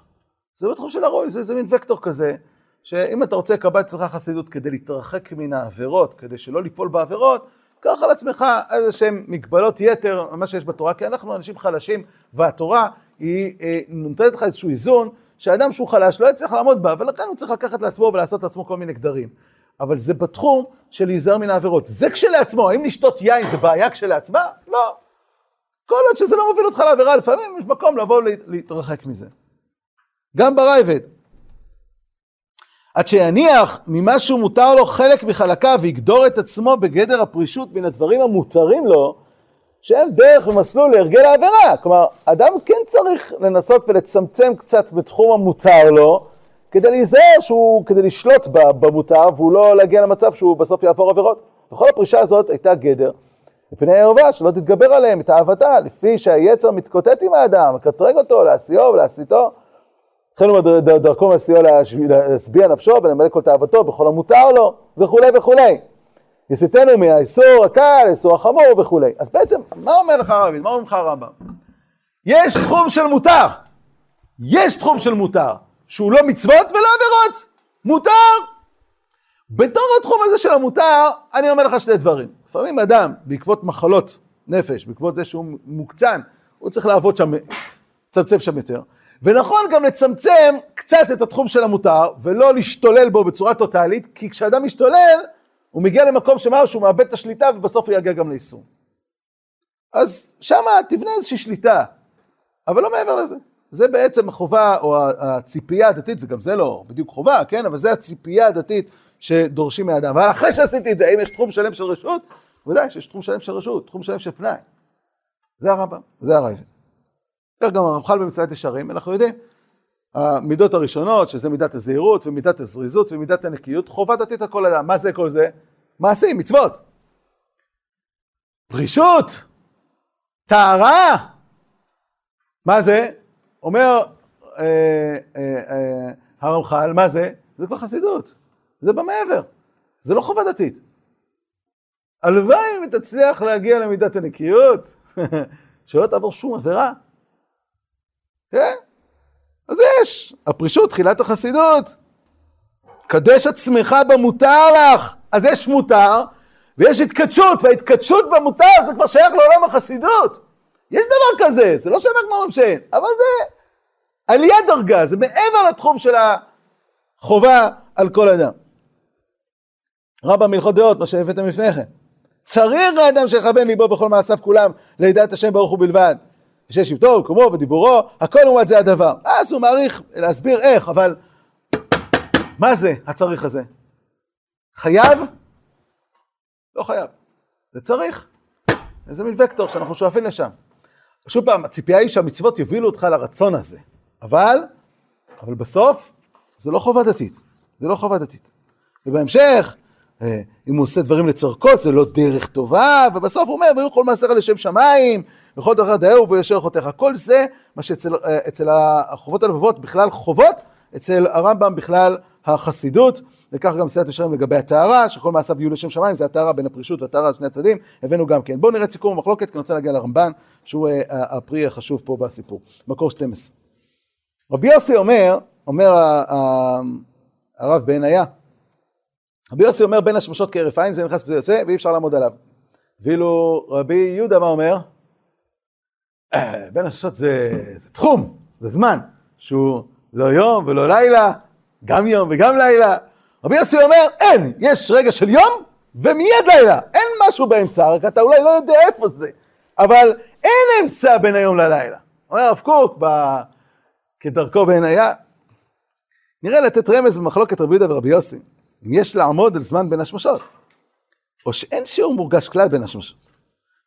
זה בתחום של הראוי, זה, זה מין וקטור כזה, שאם אתה רוצה לקבל אצלך חסידות כדי להתרחק מן העבירות, כדי שלא ליפול בעבירות, קח על עצמך איזה שהן מגבלות יתר, מה שיש בתורה, כי אנחנו אנשים חלשים, והתורה היא אה, נותנת לך איזשהו איזון, שאדם שהוא חלש לא יצליח לעמוד בה, ולכן הוא צריך לקחת לעצמו ולעשות לעצמו כל מיני גדרים. אבל זה בתחום של להיזהר מן העבירות. זה כשלעצמו, האם לשתות יין זה בעיה כשלעצמה? לא. כל עוד שזה לא מוביל אותך לעבירה, לפעמים יש מקום לבוא להתרחק מזה. גם בראב"ד. עד שיניח ממה שהוא מותר לו חלק מחלקיו ויגדור את עצמו בגדר הפרישות מן הדברים המותרים לו, שהם דרך ומסלול להרגל העבירה. כלומר, אדם כן צריך לנסות ולצמצם קצת בתחום המותר לו, כדי להיזהר שהוא, כדי לשלוט במותר, והוא לא להגיע למצב שהוא בסוף יעבור עבירות. בכל הפרישה הזאת הייתה גדר, מפני הערווה, שלא תתגבר עליהם, את אהבתה, לפי שהיצר מתקוטט עם האדם, מקטרג אותו, להשיאו ולהסיתו. התחילו דרכו מסיעו להשביע נפשו ולמלא כל תאוותו בכל המותר לו וכולי וכולי. יסיתנו מהאיסור הקל, האיסור החמור וכולי. אז בעצם, מה אומר לך הרבי? מה אומר לך הרמב"ם? יש תחום של מותר. יש תחום של מותר, שהוא לא מצוות ולא עבירות. מותר. בתור התחום הזה של המותר, אני אומר לך שני דברים. לפעמים אדם, בעקבות מחלות נפש, בעקבות זה שהוא מוקצן, הוא צריך לעבוד שם, לצמצם שם יותר. ונכון גם לצמצם קצת את התחום של המותר, ולא להשתולל בו בצורה טוטאלית, כי כשאדם משתולל, הוא מגיע למקום שמה שהוא מאבד את השליטה ובסוף הוא יגיע גם לאיסור. אז שמה תבנה איזושהי שליטה, אבל לא מעבר לזה. זה בעצם החובה או הציפייה הדתית, וגם זה לא בדיוק חובה, כן? אבל זה הציפייה הדתית שדורשים מאדם. אבל אחרי שעשיתי את זה, האם יש תחום שלם של רשות? ודאי שיש תחום שלם של רשות, תחום שלם של פנאי. זה הרמב"ם, זה הרייבד. כך גם הרמח"ל במסילת ישרים, אנחנו יודעים, המידות הראשונות, שזה מידת הזהירות ומידת הזריזות ומידת הנקיות, חובה דתית הכל אדם. מה זה כל זה? מעשים, מצוות. פרישות, טהרה, מה זה? אומר אה, אה, אה, הרמח"ל, מה זה? זה כבר חסידות, זה במעבר, זה לא חובה דתית. הלוואי אם תצליח להגיע למידת הנקיות, שלא תעבור שום עבירה. כן? אז יש, הפרישות, תחילת החסידות. קדש עצמך במותר לך, אז יש מותר, ויש התקדשות, וההתקדשות במותר זה כבר שייך לעולם החסידות. יש דבר כזה, זה לא שאנחנו אומרים שאין, אבל זה עליית דרגה, זה מעבר לתחום של החובה על כל אדם. רבא מלכות דעות, מה שהבאתם לפני כן. צריך האדם שיכוון ליבו בכל מעשיו כולם לידעת השם ברוך הוא בלבד. שיש שבטו וקומו ודיבורו, הכל לעומת זה הדבר. אז הוא מעריך להסביר איך, אבל מה זה הצריך הזה? חייב? לא חייב. זה צריך. זה מין וקטור שאנחנו שואפים לשם. שוב פעם, הציפייה היא שהמצוות יובילו אותך לרצון הזה. אבל, אבל בסוף, זה לא חובה דתית. זה לא חובה דתית. ובהמשך, אם הוא עושה דברים לצורכו, זה לא דרך טובה, ובסוף הוא אומר, ויהיו כל מעשיך לשם שמיים, וכל דבר דאהו וישר חותיך. כל זה, מה שאצל אה, החובות הלבבות בכלל חובות, אצל הרמב"ם בכלל החסידות, וכך גם סייעת ישרים לגבי הטהרה, שכל מעשיו יהיו לשם שמיים, זה הטהרה בין הפרישות והטהרה על שני הצדדים, הבאנו גם כן. בואו נראה סיכום המחלוקת, כי אני רוצה להגיע לרמב"ן, שהוא אה, הפרי החשוב פה בסיפור. מקור 12. רבי יוסי אומר, אומר הרב בעיניה, רבי יוסי אומר בין השמשות כהרף עין, זה נכנס וזה יוצא, ואי אפשר לעמוד עליו. ואילו רבי יהודה מה אומר? אה, בין השמשות זה, זה תחום, זה זמן, שהוא לא יום ולא לילה, גם יום וגם לילה. רבי יוסי אומר, אין, יש רגע של יום ומיד לילה, אין משהו באמצע, רק אתה אולי לא יודע איפה זה, אבל אין אמצע בין היום ללילה. אומר הרב קוק, ב... כדרכו בעינייה, נראה לתת רמז במחלוקת רבי יהודה ורבי יוסי. אם יש לעמוד על זמן בין השמשות, או שאין שיעור מורגש כלל בין השמשות.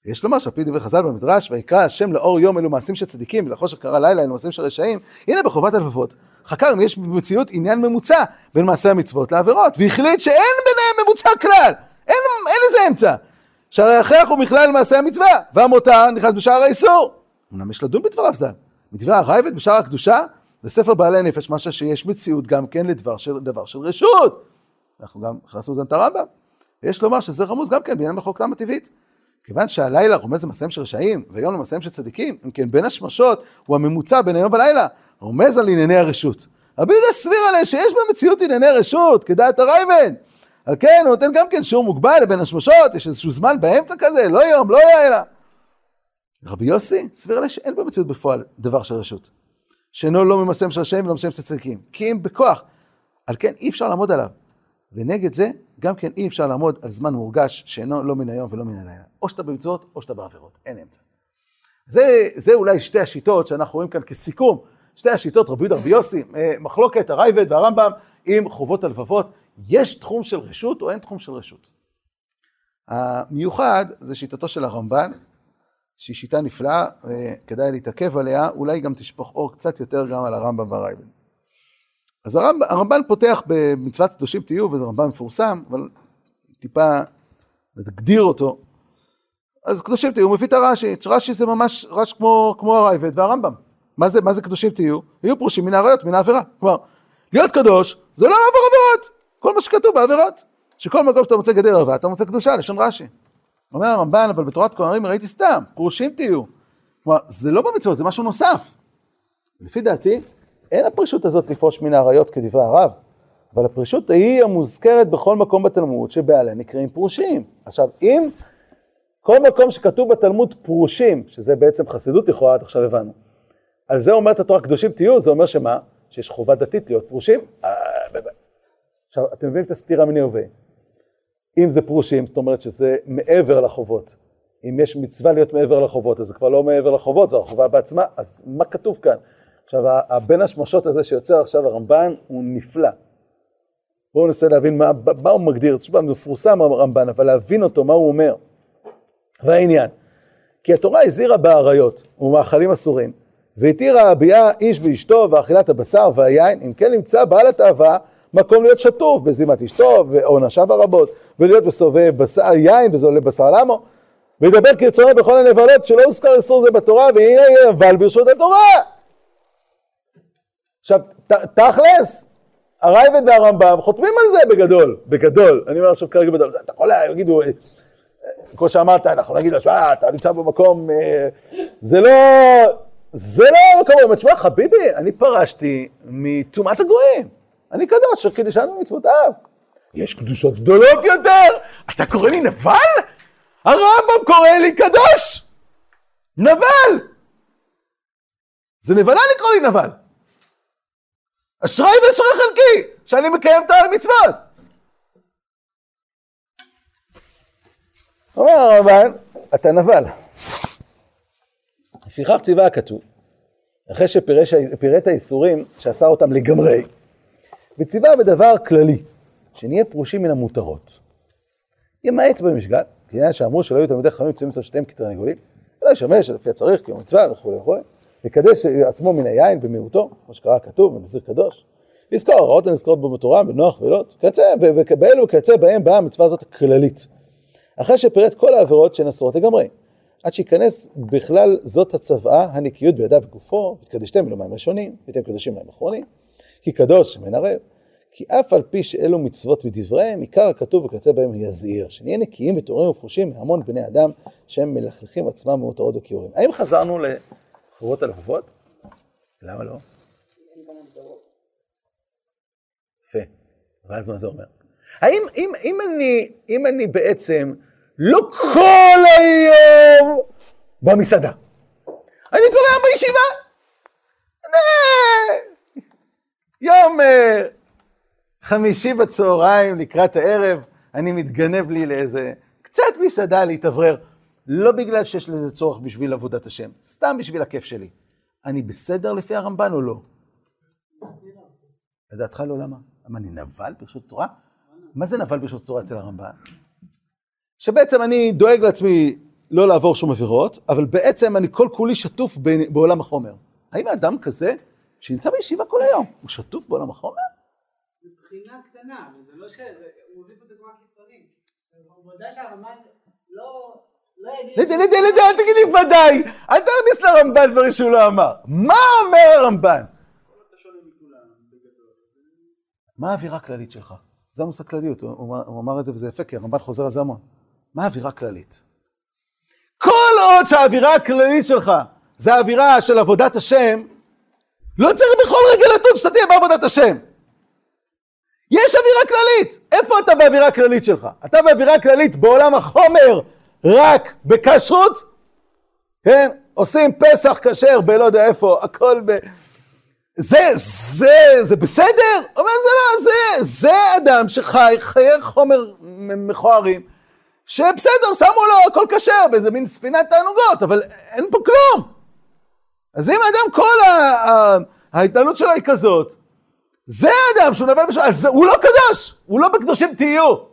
יש לומר שעל פי דברי חז"ל במדרש, ויקרא השם לאור יום אלו מעשים של צדיקים, ולחושך קרא לילה אלו מעשים של רשעים, הנה בחובת הלבבות. חקר אם יש במציאות עניין ממוצע בין מעשי המצוות לעבירות, והחליט שאין ביניהם ממוצע כלל, אין, אין איזה אמצע. שהרי הכרח הוא מכלל מעשי המצווה, והמותר נכנס בשער האיסור. אמנם יש לדון בדבריו ז"ל. מדברי הרייבד בשער הקדושה, זה ספר בעלי נפש, מה שיש מציאות גם כן לדבר של, של רשות. אנחנו גם הכנסנו גם את הרמב"ם. יש לומר שזה רמוז גם כן בעניין מחלוקתם הטבעית. כיוון שהלילה רומז למעשיהם של רשעים, ויום למעשיהם של צדיקים, אם כן בין השמשות הוא הממוצע בין היום ולילה, רומז על ענייני הרשות. רבי יהודה סביר עליה שיש במציאות ענייני רשות, כדעת הרייבן. על כן הוא נותן גם כן שיעור מוגבל לבין השמשות, יש איזשהו זמן באמצע כזה, לא יום, לא לילה. רבי יוסי סביר עליה שאין במציאות בפועל דבר של רשות. שאינו לא ממעשיהם של רשעים ולא ממעשיהם של צדיקים. כי אם בכוח. על כן אי אפשר לעמוד עליו. ונגד זה, גם כן אי אפשר לעמוד על זמן מורגש שאינו לא מן היום ולא מן הלילה. או שאתה במצוות או שאתה בעבירות, אין אמצע. זה, זה אולי שתי השיטות שאנחנו רואים כאן כסיכום, שתי השיטות, רבי יהודה רבי יוסי, אה, מחלוקת הרייבד והרמב"ם עם חובות הלבבות. יש תחום של רשות או אין תחום של רשות? המיוחד זה שיטתו של הרמב"ן, שהיא שיטה נפלאה, וכדאי להתעכב עליה, אולי גם תשפוך אור קצת יותר גם על הרמב"ם והרייבד. אז הרמב"ן, הרמב"ן פותח במצוות קדושים תהיו, וזה רמב"ן מפורסם, אבל טיפה נגדיר אותו. אז קדושים תהיו, הוא מביא את הרש"י, רש"י זה ממש רש"י כמו, כמו הרייבד והרמב"ם. מה זה, מה זה קדושים תהיו? יהיו פרושים מן העריות, מן העבירה. כלומר, להיות קדוש זה לא לעבור עבירות, כל מה שכתוב בעבירות. שכל מקום שאתה מוצא גדר ערווה, אתה מוצא קדושה, לשון רש"י. אומר הרמב"ן, אבל בתורת כהנים ראיתי סתם, פרושים תהיו. כלומר, זה לא במצוות, זה משהו נוסף. לפי דעתי, אין הפרישות הזאת לפרוש מן האריות כדברי הרב, אבל הפרישות היא המוזכרת בכל מקום בתלמוד שבעליה נקראים פרושים. עכשיו, אם כל מקום שכתוב בתלמוד פרושים, שזה בעצם חסידות לכאורה, עד עכשיו הבנו, על זה אומרת התורה קדושים תהיו, זה אומר שמה? שיש חובה דתית להיות פרושים? אה, עכשיו, אתם מבינים את הסתירה מיני הווה. אם זה פרושים, זאת אומרת שזה מעבר לחובות. אם יש מצווה להיות מעבר לחובות, אז זה כבר לא מעבר לחובות, זו החובה בעצמה, אז מה כתוב כאן? עכשיו, הבין השמשות הזה שיוצר עכשיו הרמב"ן הוא נפלא. בואו ננסה להבין מה, מה הוא מגדיר, זה מפורסם הרמב"ן, אבל להבין אותו, מה הוא אומר. והעניין, כי התורה הזהירה באריות ומאכלים אסורים, והתירה הביאה איש באשתו ואכילת הבשר והיין, אם כן נמצא בעל התאווה מקום להיות שטוף בזימת אשתו ועונשיו הרבות, ולהיות בסובב בשר יין וזולה בשר למו, וידבר כרצונו בכל הנבלות שלא הוזכר איסור זה בתורה, והנה אבל ברשות התורה. עכשיו, תכלס, הרייבד והרמב"ם חותמים על זה בגדול, בגדול. אני אומר עכשיו כרגע בגדול, אתה יכול להגיד, כמו שאמרת, אנחנו נגיד לו, שמע, אתה נמצא במקום, אה, זה לא, זה לא המקום, אומר, תשמע, חביבי, אני פרשתי מטומאת הגויים. אני קדוש, אשר קידשנו מצוותיו. יש קדושות גדולות יותר? אתה קורא לי נבל? הרמב"ם קורא לי קדוש! נבל! זה נבלה לקרוא לי נבל. אשראי ואשראי חלקי, שאני מקיים את המצוות. אומר הרמב"ן, אתה נבל. לפיכך ציווה הכתוב, אחרי שפירט האיסורים שאסר אותם לגמרי, וציווה בדבר כללי, שנהיה פרושים מן המותרות. ימעט במשגל, כעניין שאמרו שלא יהיו תלמידי חכמים מצויים מצוות שתיהם כתרנגולים, ולא ישמש לפי הצריך כיום מצווה וכו' וכו', וקדש עצמו מן היין במיעוטו, כמו שקרא כתוב בנזיר קדוש, לזכור הוראות הנזכרות בו בתורה, בנוח ולוט, ובאלו כיוצא בהם באה המצווה הזאת הכללית. אחרי שפירט כל העבירות שהן אסורות לגמרי, עד שייכנס בכלל זאת הצוואה, הנקיות בידיו וגופו, ותקדשתם אלו מים ראשונים, ואתם קדושים מים אחרונים, כי קדוש שמן ערב, כי אף על פי שאלו מצוות מדבריהם, עיקר הכתוב וכיוצא בהם יזהיר, שנהיה נקיים וטהורים ופרושים מהמון בני אדם שהם מלכלכים עצמם מאותרות וכיורים. האם חזרנו לחובות הלבבות? למה לא? יפה, ואז מה זה אומר? האם אם, אם אני, אם אני בעצם לא כל היום במסעדה, אני כל היום בישיבה, יום אה, חמישי בצהריים לקראת הערב, אני מתגנב לי לאיזה קצת מסעדה להתאוורר, לא בגלל שיש לזה צורך בשביל עבודת השם, סתם בשביל הכיף שלי. אני בסדר לפי הרמב"ן או לא? לדעתך לא למה? למה אני נבל ברשות התורה? מה זה נבל ברשות התורה אצל הרמב"ן? שבעצם אני דואג לעצמי לא לעבור שום עבירות, אבל בעצם אני כל כולי שטוף בעולם החומר. האם האדם כזה, שנמצא בישיבה כל היום, הוא שטוף בעולם החומר? זו בחינה קטנה, זה לא ש... הוא מביא פה דוגמה קיצונית. הוא מודה שהרמב"ן לא... יגיד... לידי, לידי, לידי, אל תגידי ודאי, אל תכניס לרמב"ן דברים שהוא לא אמר. מה אומר הרמב"ן? מה האווירה הכללית שלך? זה המושג כלליות, הוא, אמר את זה וזה יפה, כי הרמב"ן חוזר על זה המון. מה האווירה הכללית? כל עוד שהאווירה הכללית שלך זה האווירה של עבודת השם, לא צריך בכל רגע נתון שאתה תהיה בעבודת השם. יש אווירה כללית. איפה אתה באווירה הכללית שלך? אתה באווירה הכללית בעולם החומר רק בכשרות? כן? עושים פסח כשר בלא יודע איפה, הכל ב... זה, זה, זה בסדר? אומר זה לא, זה, זה אדם שחי חיי חומר מכוערים, שבסדר, שמו לו הכל כשר באיזה מין ספינת תענוגות, אבל אין פה כלום. אז אם האדם כל ההתנהלות שלו היא כזאת, זה האדם שהוא נבל בשביל, הוא לא קדוש, הוא לא בקדושים תהיו.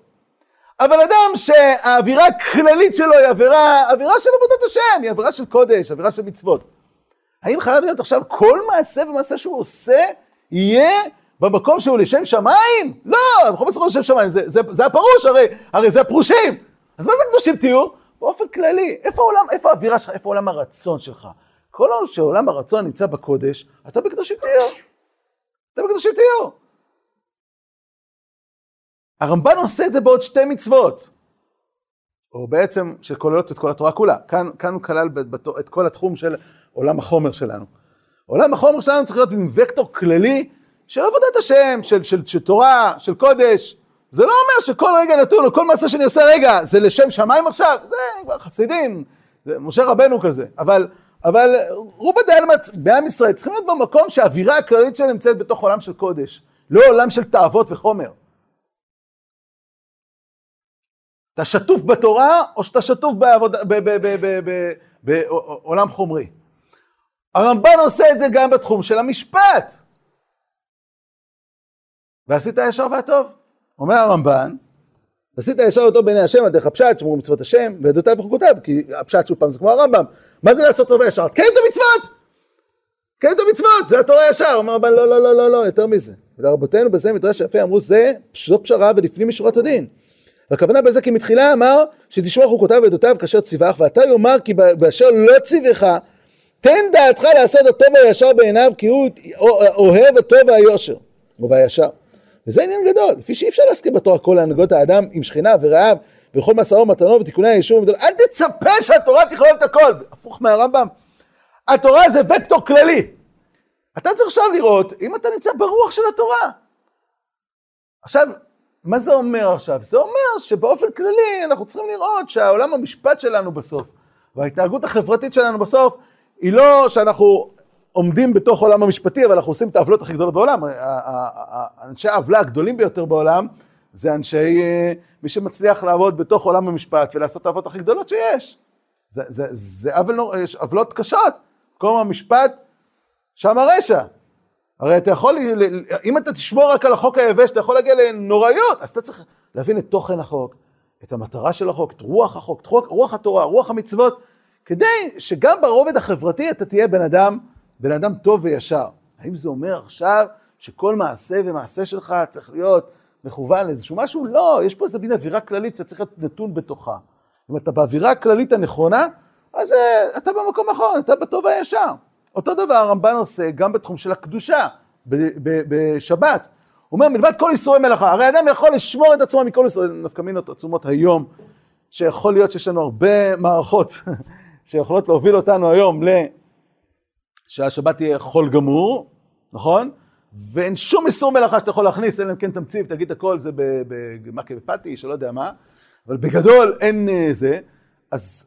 אבל אדם שהאווירה הכללית שלו היא אווירה, אווירה של עבודת השם, היא אווירה של קודש, אווירה של מצוות. האם חייב להיות עכשיו כל מעשה ומעשה שהוא עושה יהיה במקום שהוא לשם שמיים? לא, בכל מקום לשם שמיים, זה, זה, זה הפרוש, הרי, הרי זה הפרושים. אז מה זה קדושים תהיו? באופן כללי, איפה העולם, איפה האווירה שלך, איפה עולם הרצון שלך? כל עוד שעולם הרצון נמצא בקודש, אתה בקדושים תהיו. אתה בקדושים תהיו. הרמב"ן עושה את זה בעוד שתי מצוות. או בעצם שכוללות את כל התורה כולה. כאן, כאן הוא כלל את כל התחום של עולם החומר שלנו. עולם החומר שלנו צריך להיות עם וקטור כללי של עבודת השם, של, של, של תורה, של קודש. זה לא אומר שכל רגע נתון, או כל מעשה שאני עושה רגע, זה לשם שמיים עכשיו, זה כבר חסידים, זה משה רבנו כזה. אבל, אבל רובה דיילמץ בעם ישראל צריכים להיות במקום שהאווירה הכללית שלהם נמצאת בתוך עולם של קודש, לא עולם של תאוות וחומר. אתה שטוף בתורה, או שאתה שטוף בעולם חומרי. הרמב"ן עושה את זה גם בתחום של המשפט. ועשית הישר והטוב. אומר הרמב"ן, עשית הישר והטוב בעיני השם על דרך הפשט, שמרו מצוות השם, ועדותיו וחוקותיו, כי הפשט שוב פעם זה כמו הרמב"ם. מה זה לעשות טוב וישר? תקיים את המצוות! תקיים את המצוות, זה התורה הישר. אומר הרמב"ן, לא, לא, לא, לא, לא, יותר מזה. ולרבותינו בזה מדרש יפה אמרו, זה, זו פשרה ולפנים משורת הדין. והכוונה בזה כי מתחילה אמר שתשמור חוקותיו ועדותיו כאשר ציווך ואתה יאמר כי באשר לא ציווך תן דעתך לעשות הטוב והישר בעיניו כי הוא אוהב הטוב והיושר והישר. וזה עניין גדול, לפי שאי אפשר להסכים בתורה כל הנהגות האדם עם שכינה ורעב וכל מסעו ומתנו ותיקוני הישור ומדונו. אל תצפה שהתורה תכלול את הכל. הפוך מהרמב"ם. התורה זה וקטור כללי. אתה צריך עכשיו לראות אם אתה נמצא ברוח של התורה. עכשיו, מה זה אומר עכשיו? זה אומר שבאופן כללי אנחנו צריכים לראות שהעולם המשפט שלנו בסוף, וההתנהגות החברתית שלנו בסוף, היא לא שאנחנו עומדים בתוך העולם המשפטי, אבל אנחנו עושים את העוולות הכי גדולות בעולם. אנשי העוולה הגדולים ביותר בעולם, זה אנשי, אה, מי שמצליח לעבוד בתוך עולם המשפט ולעשות את העוולות הכי גדולות שיש. זה, זה, זה עוולות קשות. מקום המשפט, שם הרשע. הרי אתה יכול, אם אתה תשמור רק על החוק היבש, אתה יכול להגיע לנוראיות. אז אתה צריך להבין את תוכן החוק, את המטרה של החוק, את רוח החוק, את רוח, התורה, רוח המצוות, כדי שגם ברובד החברתי אתה תהיה בן אדם, בן אדם טוב וישר. האם זה אומר עכשיו שכל מעשה ומעשה שלך צריך להיות מכוון לאיזשהו משהו? לא, יש פה איזה מין אווירה כללית שאתה צריך להיות נתון בתוכה. אם אתה באווירה הכללית הנכונה, אז אה, אתה במקום נכון, אתה בטוב הישר. אותו דבר הרמב"ן עושה גם בתחום של הקדושה, בשבת. הוא אומר, מלבד כל איסורי מלאכה, הרי אדם יכול לשמור את עצמו מכל איסורי, נפקא מינות עצומות היום, שיכול להיות שיש לנו הרבה מערכות שיכולות להוביל אותנו היום ל... שהשבת תהיה חול גמור, נכון? ואין שום איסור מלאכה שאתה יכול להכניס, אלא אם כן תמציא ותגיד הכל, זה במכה בפטיש, או לא יודע מה, אבל בגדול אין אה, זה, אז,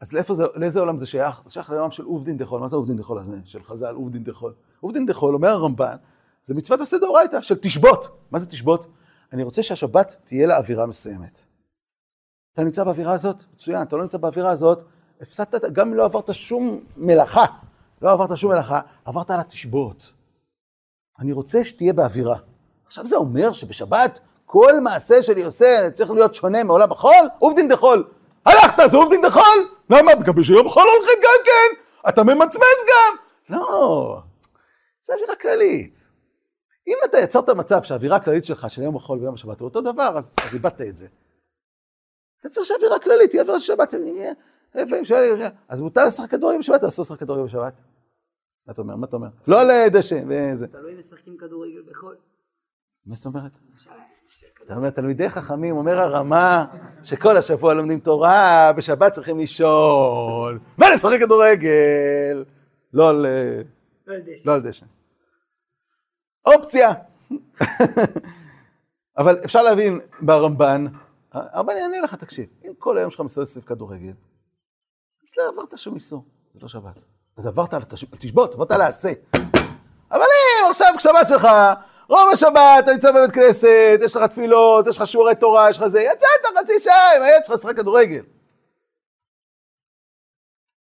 אז לאיפה זה, לאיזה עולם זה שייך? זה שייך לעולם של עובדין דחול, מה זה עובדין דחול הזה? של חז"ל, עובדין דחול. עובדין דחול, אומר הרמב"ן, זה מצוות עשה דאורייתא, של תשבות. מה זה תשבות? אני רוצה שהשבת תהיה לה אווירה מסוימת. אתה נמצא באווירה הזאת? מצוין, אתה לא נמצא באווירה הזאת, הפסדת, גם אם לא עברת שום מלאכה, לא עברת שום מלאכה, עברת על התשבות. אני רוצה שתהיה באווירה. עכשיו זה אומר שבשבת כל מעשה שאני עושה צריך להיות שונה מעולם החול? עובדין דחול. הלכת, זה עובדין דחול? למה? גם ביום חול הולכים גם כן. אתה ממצמץ גם. לא, זה אווירה כללית. אם אתה יצרת מצב שהאווירה הכללית שלך של יום החול ויום השבת הוא אותו דבר, אז, אז איבדת את זה. אתה צריך שהאווירה כללית תהיה אווירה של שבת. אז מותר לשחק כדורגל בשבת, או אסור לשחק כדורגל בשבת? מה אתה אומר? מה אתה אומר? לא על דשא וזה. תלוי אם משחקים כדורגל בחול. מה זאת אומרת? אתה אומר, תלמידי חכמים, אומר הרמה, שכל השבוע לומדים תורה, בשבת צריכים לישון, ולשחק כדורגל, לא על, אה, לא על דשא. לא על דשא. אופציה. אבל אפשר להבין ברמב"ן, הרמב"ן יענה לך, תקשיב, אם כל היום שלך מסתובב סביב כדורגל, אז לא עברת שום איסור, זה לא שבת. אז עברת על תשבות, עברת על העשה. אבל אם עכשיו שבת שלך, רוב השבת אתה נמצא בבית כנסת, יש לך תפילות, יש לך שיעורי תורה, יש לך זה, יצאת חצי שעה עם הילד שלך לשחק כדורגל.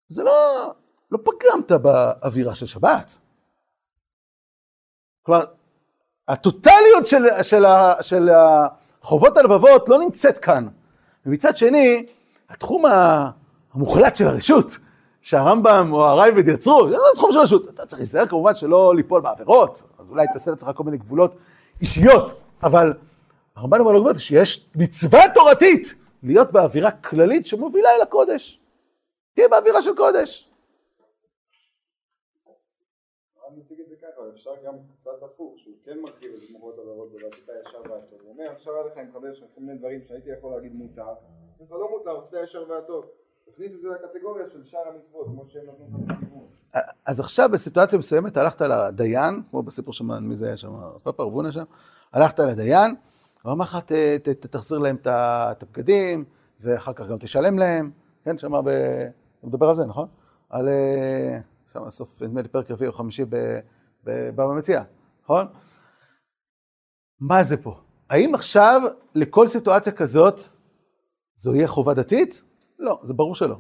זה לא, לא פגמת באווירה של שבת. כלומר, הטוטליות של, של, של החובות הלבבות לא נמצאת כאן. ומצד שני, התחום המוחלט של הרשות, שהרמב"ם או הרייבד יצרו, זה לא תחום של רשות. אתה צריך להיזהר כמובן שלא ליפול בעבירות, אז אולי תעשה לעצמך כל מיני גבולות אישיות, אבל הרמב"ן אומר לגבות שיש מצווה תורתית להיות באווירה כללית שמובילה אל הקודש. תהיה באווירה של קודש. מציג את זה ככה, אפשר גם קצת הפוך, שהוא כן מרחיב את מורות עבירות ולעשות הישר והטוב. הוא אומר, עכשיו היה לך עם חבר שלך כל מיני דברים שהייתי יכול להגיד מותר, לך לא מותר, עושה הישר והטוב. תכניס את זה לקטגוריה של שאר המצוות, כמו שהם נתנו בכיוון. אז עכשיו בסיטואציה מסוימת הלכת לדיין, כמו בסיפור שם, מי זה היה שם, פאפה רבונה שם, הלכת לדיין, הוא אמר לך, תחזיר להם את את הבגדים, ואחר כך גם תשלם להם, כן, שם ב... הוא מדבר על זה, נכון? על... אה, שם סוף, נדמה לי פרק רביעי או חמישי בבבא מציע, נכון? מה זה פה? האם עכשיו לכל סיטואציה כזאת זו יהיה חובה דתית? לא, זה ברור שלא.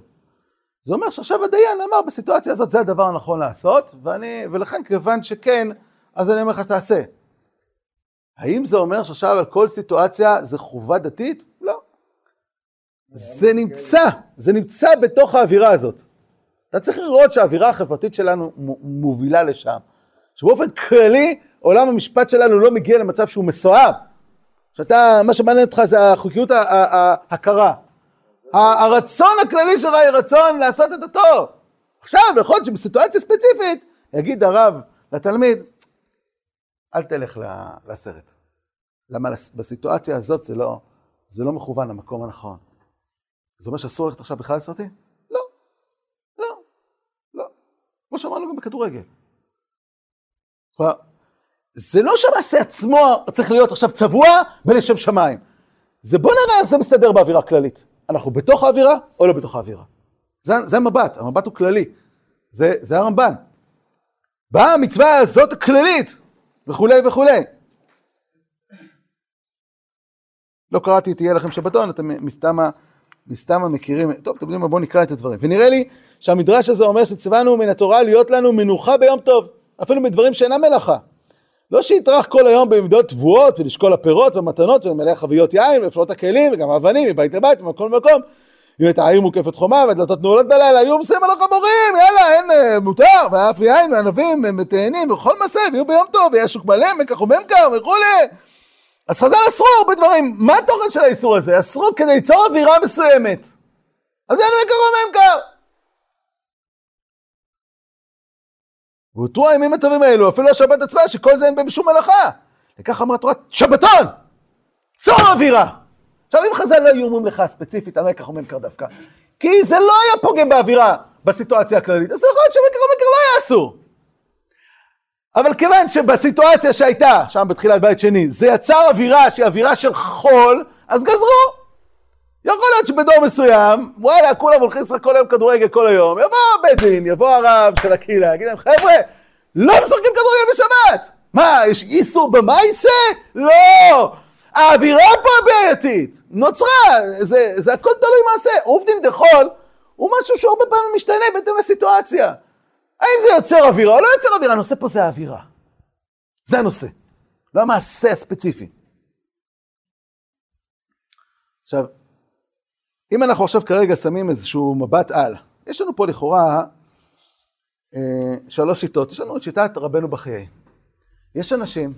זה אומר שעכשיו הדיין אמר בסיטואציה הזאת זה הדבר הנכון לעשות, ואני, ולכן כיוון שכן, אז אני אומר לך שתעשה. האם זה אומר שעכשיו על כל סיטואציה זה חובה דתית? לא. זה נמצא, זה נמצא בתוך האווירה הזאת. אתה צריך לראות שהאווירה החברתית שלנו מובילה לשם. שבאופן כללי עולם המשפט שלנו לא מגיע למצב שהוא מסואב. שאתה, מה שמעניין אותך זה החוקיות ה- ה- ה- הקרה. ה- הרצון הכללי שלך היא רצון לעשות את הטוב. עכשיו, יכול להיות שבסיטואציה ספציפית, יגיד הרב לתלמיד, אל תלך לסרט. למה בסיטואציה הזאת זה לא, זה לא מכוון למקום הנכון. זה אומר שאסור ללכת עכשיו בכלל לסרטים? לא. לא. לא. כמו שאמרנו גם בכדורגל. זה לא שהמעשה עצמו צריך להיות עכשיו צבוע בלשם שמיים. זה בוא נראה איך זה מסתדר באווירה כללית. אנחנו בתוך האווירה או לא בתוך האווירה. זה, זה המבט, המבט הוא כללי. זה, זה הרמב"ן. באה המצווה הזאת הכללית, וכולי וכולי. לא קראתי תהיה לכם שבתון, אתם מסתמה, מסתמה מכירים, טוב, אתם יודעים מה, בואו נקרא את הדברים. ונראה לי שהמדרש הזה אומר שציוונו מן התורה להיות לנו מנוחה ביום טוב, אפילו מדברים שאינם מלאכה. לא שיטרח כל היום בעמדות תבואות ולשקול הפירות והמתנות ולמלא חביות יין ולפנות הכלים וגם האבנים מבית לבית ומכל מקום. אם את העיר מוקפת חומה והדלתות נעולות בלילה, יהיו עושים על החמורים, יאללה, אין, אה, מותר, ואף יין וענבים ותאנים וכל מעשה, ויהיו ביום טוב, ויהיה שוק מלא, מקח וממכר וכולי. אז חז"ל אסרו הרבה דברים. מה התוכן של האיסור הזה? אסרו כדי ליצור אווירה מסוימת. אז אין מקח וממכר. והותרו הימים הטובים האלו, אפילו השבת עצמה, שכל זה אין בהם שום מלאכה. וכך אמרה תורת שבתון! צור אווירה! עכשיו אם חז"ל לא היו אומרים לך ספציפית על מקח וממכר דווקא, כי זה לא היה פוגם באווירה בסיטואציה הכללית, אז יכול להיות שמקח וממכר לא היה אסור. אבל כיוון שבסיטואציה שהייתה, שם בתחילת בית שני, זה יצר אווירה שהיא אווירה של חול, אז גזרו. יכול להיות שבדור מסוים, וואלה, כולם הולכים לשחק כל היום כדורגל כל היום, יבוא בית דין, יבוא הרב של הקהילה, יגיד להם, חבר'ה, לא משחקים כדורגל בשבת! מה, יש איסור במייסה? לא! האווירה פה הבעייתית, נוצרה, זה, זה הכל תלוי מעשה. עובדין דחול הוא משהו שהרבה פעמים משתנה בהתאם לסיטואציה. האם זה יוצר אווירה או לא יוצר אווירה? הנושא פה זה האווירה. זה הנושא, לא המעשה הספציפי. עכשיו, אם אנחנו עכשיו כרגע שמים איזשהו מבט על, יש לנו פה לכאורה אה, שלוש שיטות. יש לנו את שיטת רבנו בחיי. יש אנשים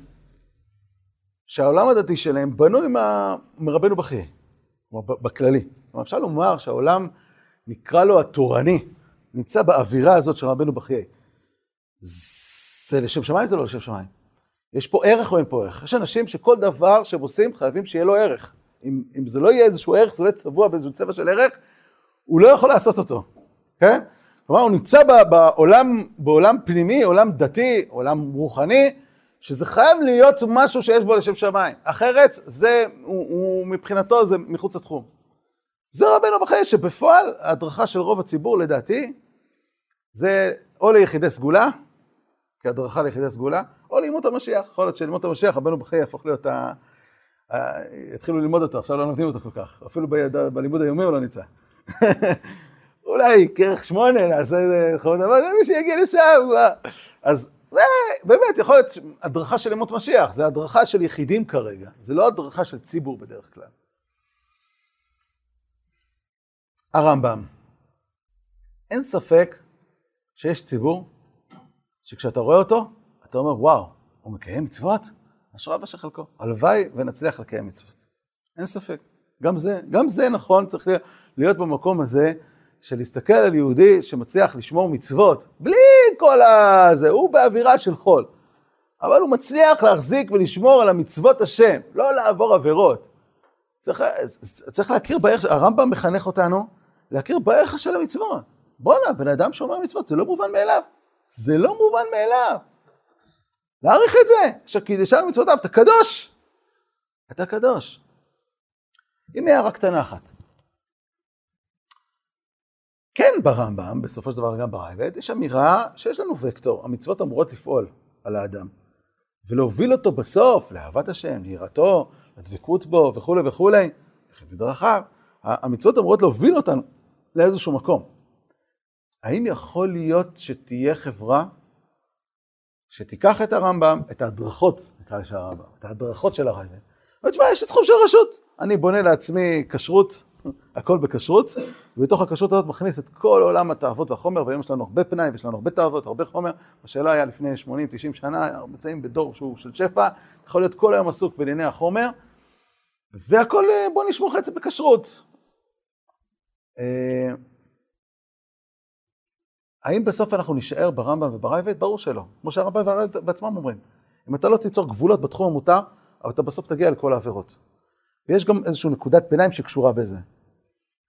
שהעולם הדתי שלהם בנוי מה, מרבנו בחיי, כלומר בכללי. כלומר אפשר לומר שהעולם, נקרא לו התורני, נמצא באווירה הזאת של רבנו בחיי. זה לשם שמיים, זה לא לשם שמיים. יש פה ערך או אין פה ערך? יש אנשים שכל דבר שהם עושים חייבים שיהיה לו ערך. אם, אם זה לא יהיה איזשהו ערך, זה לא יהיה צבוע באיזשהו צבע של ערך, הוא לא יכול לעשות אותו, כן? כלומר, הוא נמצא בעולם, בעולם פנימי, עולם דתי, עולם רוחני, שזה חייב להיות משהו שיש בו לשם שמיים. אחרת, זה, הוא, הוא מבחינתו זה מחוץ לתחום. זה רבנו בחיי, שבפועל ההדרכה של רוב הציבור, לדעתי, זה או ליחידי סגולה, כהדרכה ליחידי סגולה, או לימות המשיח. יכול להיות שלימות המשיח, רבנו בחיי יהפוך להיות ה... התחילו ללמוד אותו, עכשיו לא נותנים אותו כל כך. אפילו ב, בלימוד היומי הוא לא נמצא. אולי כרך שמונה, נעשה איזה חוות אבל מי שיגיע לשם. אז באמת יכול להיות הדרכה של ימות משיח, זה הדרכה של יחידים כרגע, זה לא הדרכה של ציבור בדרך כלל. הרמב"ם, אין ספק שיש ציבור שכשאתה רואה אותו, אתה אומר, וואו, הוא מקיים מצוות? אשריו אשר חלקו. הלוואי ונצליח לקיים מצוות. אין ספק. גם זה, גם זה נכון, צריך להיות במקום הזה של להסתכל על יהודי שמצליח לשמור מצוות, בלי כל הזה, הוא באווירה של חול. אבל הוא מצליח להחזיק ולשמור על המצוות השם, לא לעבור עבירות. צריך, צריך להכיר בערך, הרמב"ם מחנך אותנו להכיר בערך של המצוות. בואנה, בן אדם ששומר מצוות, זה לא מובן מאליו. זה לא מובן מאליו. להעריך את זה, שקידשנו במצוותיו, אתה קדוש. אתה קדוש. הנה הערה קטנה אחת. כן ברמב"ם, בסופו של דבר גם בראב"ד, יש אמירה שיש לנו וקטור, המצוות אמורות לפעול על האדם, ולהוביל אותו בסוף לאהבת השם, ליראתו, לדבקות בו וכולי וכולי, בדרכיו. המצוות אמורות להוביל אותנו לאיזשהו מקום. האם יכול להיות שתהיה חברה שתיקח את הרמב"ם, את ההדרכות, נקרא לזה הרמב"ם, את ההדרכות של הרייבד, ותשמע, יש את תחום של רשות. אני בונה לעצמי כשרות הכל בכשרות, ובתוך הכשרות הזאת מכניס את כל עולם התאוות והחומר, והיום יש לנו הרבה פנאי ויש לנו הרבה תאוות, הרבה חומר. השאלה היה לפני 80-90 שנה, אנחנו נמצאים בדור שהוא של שפע, יכול להיות כל היום עסוק בענייני החומר, והכל בוא נשמור חצי בכשרות. האם בסוף אנחנו נישאר ברמב"ם ובראב"ד? ברור שלא. כמו שהרמב"ם והראב"ד בעצמם אומרים. אם אתה לא תיצור גבולות בתחום המותר, אבל אתה בסוף תגיע לכל העבירות. ויש גם איזושהי נקודת ביניים שקשורה בזה.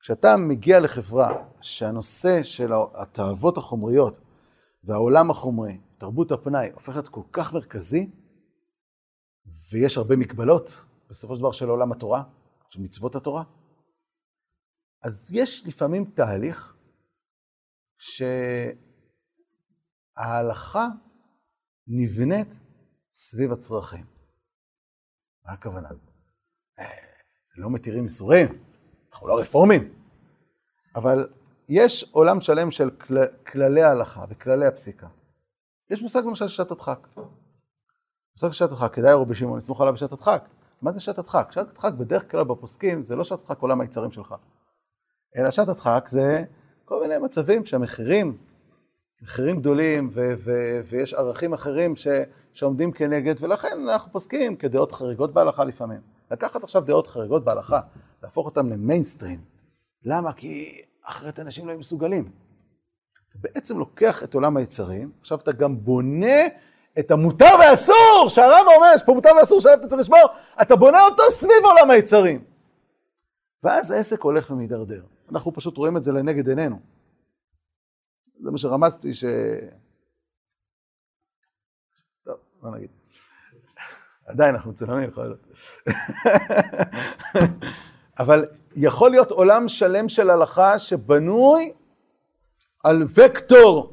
כשאתה מגיע לחברה שהנושא של התאוות החומריות והעולם החומרי, תרבות הפנאי, הופך להיות כל כך מרכזי, ויש הרבה מגבלות, בסופו של דבר של עולם התורה, של מצוות התורה, אז יש לפעמים תהליך שההלכה נבנית סביב הצרכים. מה הכוונה? אה, לא מתירים איסורים, אנחנו לא רפורמים, אבל יש עולם שלם של כל, כללי ההלכה וכללי הפסיקה. יש מושג למשל שעת הדחק. מושג שעת הדחק, כדאי רבי שמעון לסמוך עליו בשעת הדחק. מה זה שעת הדחק? שעת הדחק בדרך כלל בפוסקים זה לא שעת הדחק עולם היצרים שלך. אלא שעת הדחק זה כל מיני מצבים שהמחירים, מחירים גדולים ו- ו- ויש ערכים אחרים ש- שעומדים כנגד, ולכן אנחנו פוסקים כדעות חריגות בהלכה לפעמים. לקחת עכשיו דעות חריגות בהלכה, להפוך אותן למיינסטרים. למה? כי אחרת אנשים לא יהיו מסוגלים. אתה בעצם לוקח את עולם היצרים, עכשיו אתה גם בונה את המותר והאסור, שהרמב"ם אומר, יש פה מותר ואסור שעליו אתה צריך לשמור, אתה בונה אותו סביב עולם היצרים. ואז העסק הולך ומידרדר. אנחנו פשוט רואים את זה לנגד עינינו. זה מה שרמזתי ש... טוב, לא נגיד. עדיין אנחנו מצולמים, יכול להיות. אבל יכול להיות עולם שלם של הלכה שבנוי על וקטור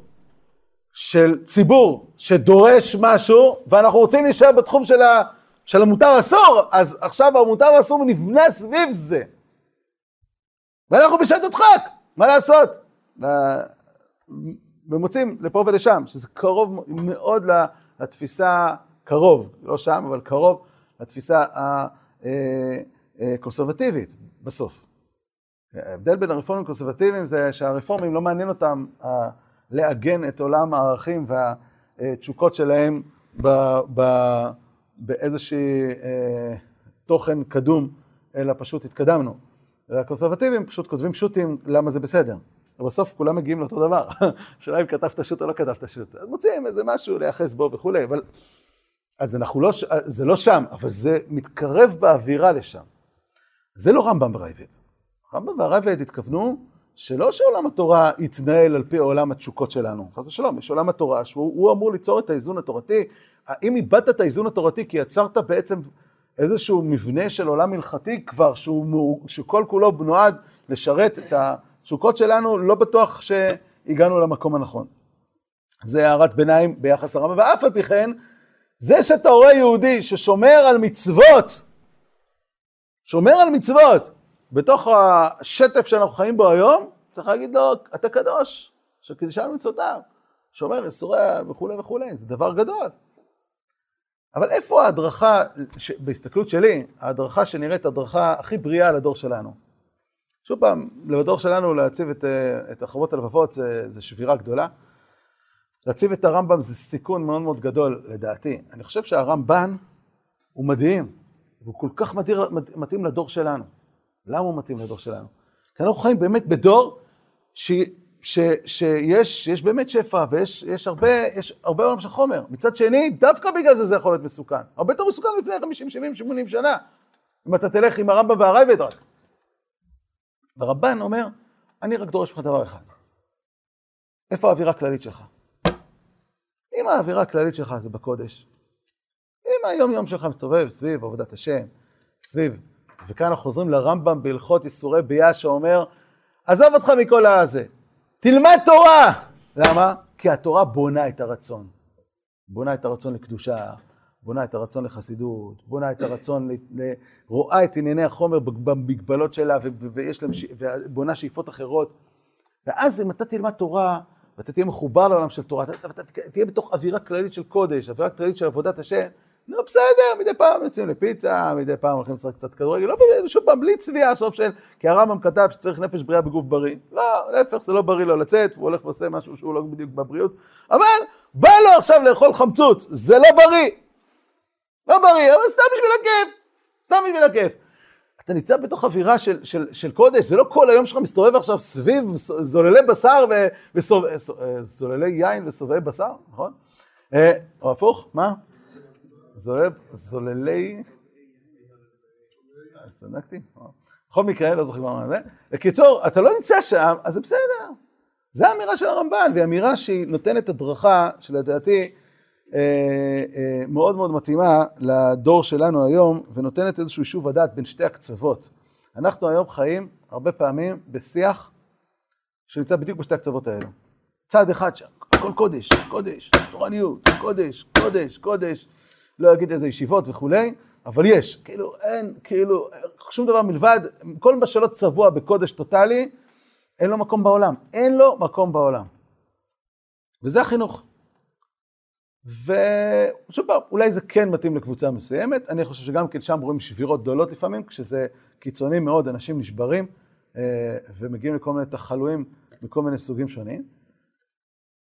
של ציבור שדורש משהו, ואנחנו רוצים להישאר בתחום של, ה, של המותר אסור, אז עכשיו המותר אסור נבנה סביב זה. ואנחנו בשעת הדחק, מה לעשות? ומוצאים לפה ולשם, שזה קרוב מאוד לתפיסה, קרוב, לא שם, אבל קרוב לתפיסה הקונסרבטיבית בסוף. ההבדל בין הרפורמים לקונסרבטיביים זה שהרפורמים לא מעניין אותם לעגן את עולם הערכים והתשוקות שלהם באיזשהי תוכן קדום, אלא פשוט התקדמנו. והקונסרבטיבים פשוט כותבים שו"תים למה זה בסדר. ובסוף כולם מגיעים לאותו דבר. השאלה אם כתבת שו"ת או לא כתבת שו"ת. אז מוצאים איזה משהו להיאחז בו וכולי, אבל... אז אנחנו לא, זה לא שם, אבל זה מתקרב באווירה לשם. זה לא רמב"ם ורייבד. רמב"ם והרייבד התכוונו שלא שעולם התורה יתנהל על פי עולם התשוקות שלנו, חס ושלום, יש עולם התורה שהוא אמור ליצור את האיזון התורתי. אם איבדת את האיזון התורתי כי יצרת בעצם איזשהו מבנה של עולם הלכתי כבר, שהוא, שכל כולו נועד לשרת את התשוקות שלנו, לא בטוח שהגענו למקום הנכון. זה הערת ביניים ביחס לרמב"ם, ואף על פי כן, זה שאתה רואה יהודי ששומר על מצוות, שומר על מצוות, בתוך השטף שאנחנו חיים בו היום, צריך להגיד לו, אתה קדוש, שקידשנו מצוותיו, שומר איסוריה וכולי וכולי, זה דבר גדול. אבל איפה ההדרכה, ש... בהסתכלות שלי, ההדרכה שנראית הדרכה הכי בריאה לדור שלנו? שוב פעם, לדור שלנו להציב את, את החובות הלבבות זה, זה שבירה גדולה. להציב את הרמב"ם זה סיכון מאוד מאוד גדול לדעתי. אני חושב שהרמב"ן הוא מדהים, והוא כל כך מדהיר, מתאים לדור שלנו. למה הוא מתאים לדור שלנו? כי אנחנו חיים באמת בדור ש, ש, שיש שיש באמת שפע ויש יש הרבה, יש הרבה עולם של חומר. מצד שני, דווקא בגלל זה זה יכול להיות מסוכן. הרבה יותר מסוכן לפני 50, 70, 80 שנה. אם אתה תלך עם הרמב"ם והרייבד רק. והרמב"ן אומר, אני רק דורש ממך דבר אחד. איפה האווירה הכללית שלך? אם האווירה הכללית שלך זה בקודש, אם היום יום שלך מסתובב סביב עבודת השם, סביב, וכאן אנחנו חוזרים לרמב"ם בהלכות איסורי ביה שאומר, עזוב אותך מכל הזה, תלמד תורה! למה? כי התורה בונה את הרצון. בונה את הרצון לקדושה, בונה את הרצון לחסידות, בונה את הרצון, ל... רואה את ענייני החומר במגבלות שלה, ויש להם, ובונה שאיפות אחרות. ואז אם אתה תלמד תורה, ואתה תהיה מחובר לעולם של תורה, אתה, אתה, אתה תהיה בתוך אווירה כללית של קודש, אווירה כללית של עבודת השם, נו בסדר, מדי פעם יוצאים לפיצה, מדי פעם הולכים לשחק קצת כדורגל, לא שוב פעם, בלי צביעה, סוף של, כי הרמב"ם כתב שצריך נפש בריאה בגוף בריא. לא, להפך, זה לא בריא לו לצאת, הוא הולך ועושה משהו שהוא לא בדיוק בבריאות, אבל בא לו עכשיו לאכול חמצוץ, זה לא בריא. לא בריא, אבל סתם בשביל הכיף, סתם בשביל הכיף. אתה נמצא בתוך אווירה של, של, של קודש, זה לא כל היום שלך מסתובב עכשיו סביב זוללי בשר וזוללי יין וסובבי בשר, נכון? אה, או הפוך, מה? זולל, זוללי... צדקתי. בכל מקרה, לא זוכר מה זה. בקיצור, אתה לא נמצא שם, אז זה בסדר. זו האמירה של הרמב"ן, והיא אמירה שהיא נותנת הדרכה, שלדעתי אה, אה, מאוד מאוד מתאימה לדור שלנו היום, ונותנת איזשהו יישוב הדעת בין שתי הקצוות. אנחנו היום חיים הרבה פעמים בשיח שנמצא בדיוק בשתי הקצוות האלו. צד אחד שם, הכל קודש, קודש, תורניות, קודש, קודש, קודש, לא אגיד איזה ישיבות וכולי, אבל יש, כאילו אין, כאילו, שום דבר מלבד, כל מה שלא צבוע בקודש טוטאלי, אין לו מקום בעולם, אין לו מקום בעולם. וזה החינוך. ושוב פעם, אולי זה כן מתאים לקבוצה מסוימת, אני חושב שגם כן שם רואים שבירות גדולות לפעמים, כשזה קיצוני מאוד, אנשים נשברים אה, ומגיעים לכל מיני תחלואים מכל מיני סוגים שונים.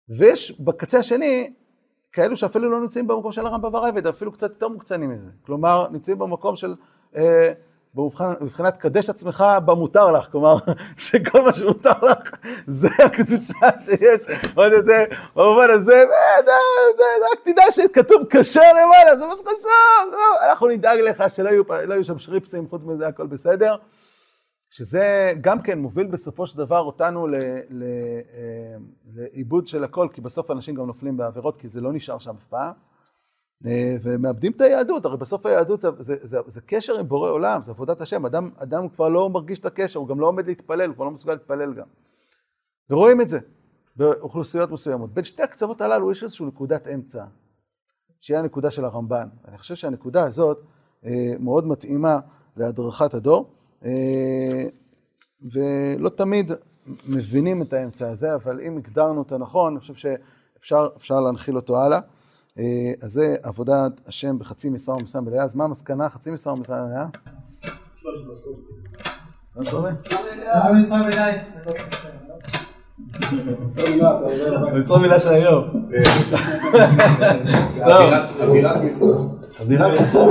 ויש בקצה השני כאלו שאפילו לא נמצאים במקום של הרמב"ם והרייבד, אפילו קצת יותר מוקצנים מזה. כלומר, נמצאים במקום של, אה, בבחינת קדש עצמך במותר לך, כלומר, שכל מה שמותר לך זה הקדושה שיש, עוד יותר, במובן הזה, אה, רק תדע שכתוב כשר למעלה, זה מה שחשוב, לא, אנחנו נדאג לך שלא לא יהיו שם שריפסים, חוץ מזה הכל בסדר. שזה גם כן מוביל בסופו של דבר אותנו ל- ל- אה, לעיבוד של הכל, כי בסוף אנשים גם נופלים בעבירות, כי זה לא נשאר שם אף פעם. אה, ומאבדים את היהדות, הרי בסוף היהדות זה, זה, זה, זה קשר עם בורא עולם, זה עבודת השם, אדם, אדם כבר לא מרגיש את הקשר, הוא גם לא עומד להתפלל, הוא כבר לא מסוגל להתפלל גם. ורואים את זה באוכלוסיות מסוימות. בין שתי הקצוות הללו יש איזושהי נקודת אמצע, שהיא הנקודה של הרמב"ן. אני חושב שהנקודה הזאת אה, מאוד מתאימה להדרכת הדור. אה, ולא תמיד מבינים את האמצע הזה, אבל אם הגדרנו אותו נכון, אני חושב שאפשר להנחיל אותו הלאה. אה, אז זה עבודת השם בחצי משרה ומשרה מלאה. אז מה המסקנה? חצי משרה ומשרה מלאה? משרה מילה של היום. אווירת משרה. אווירת משרה.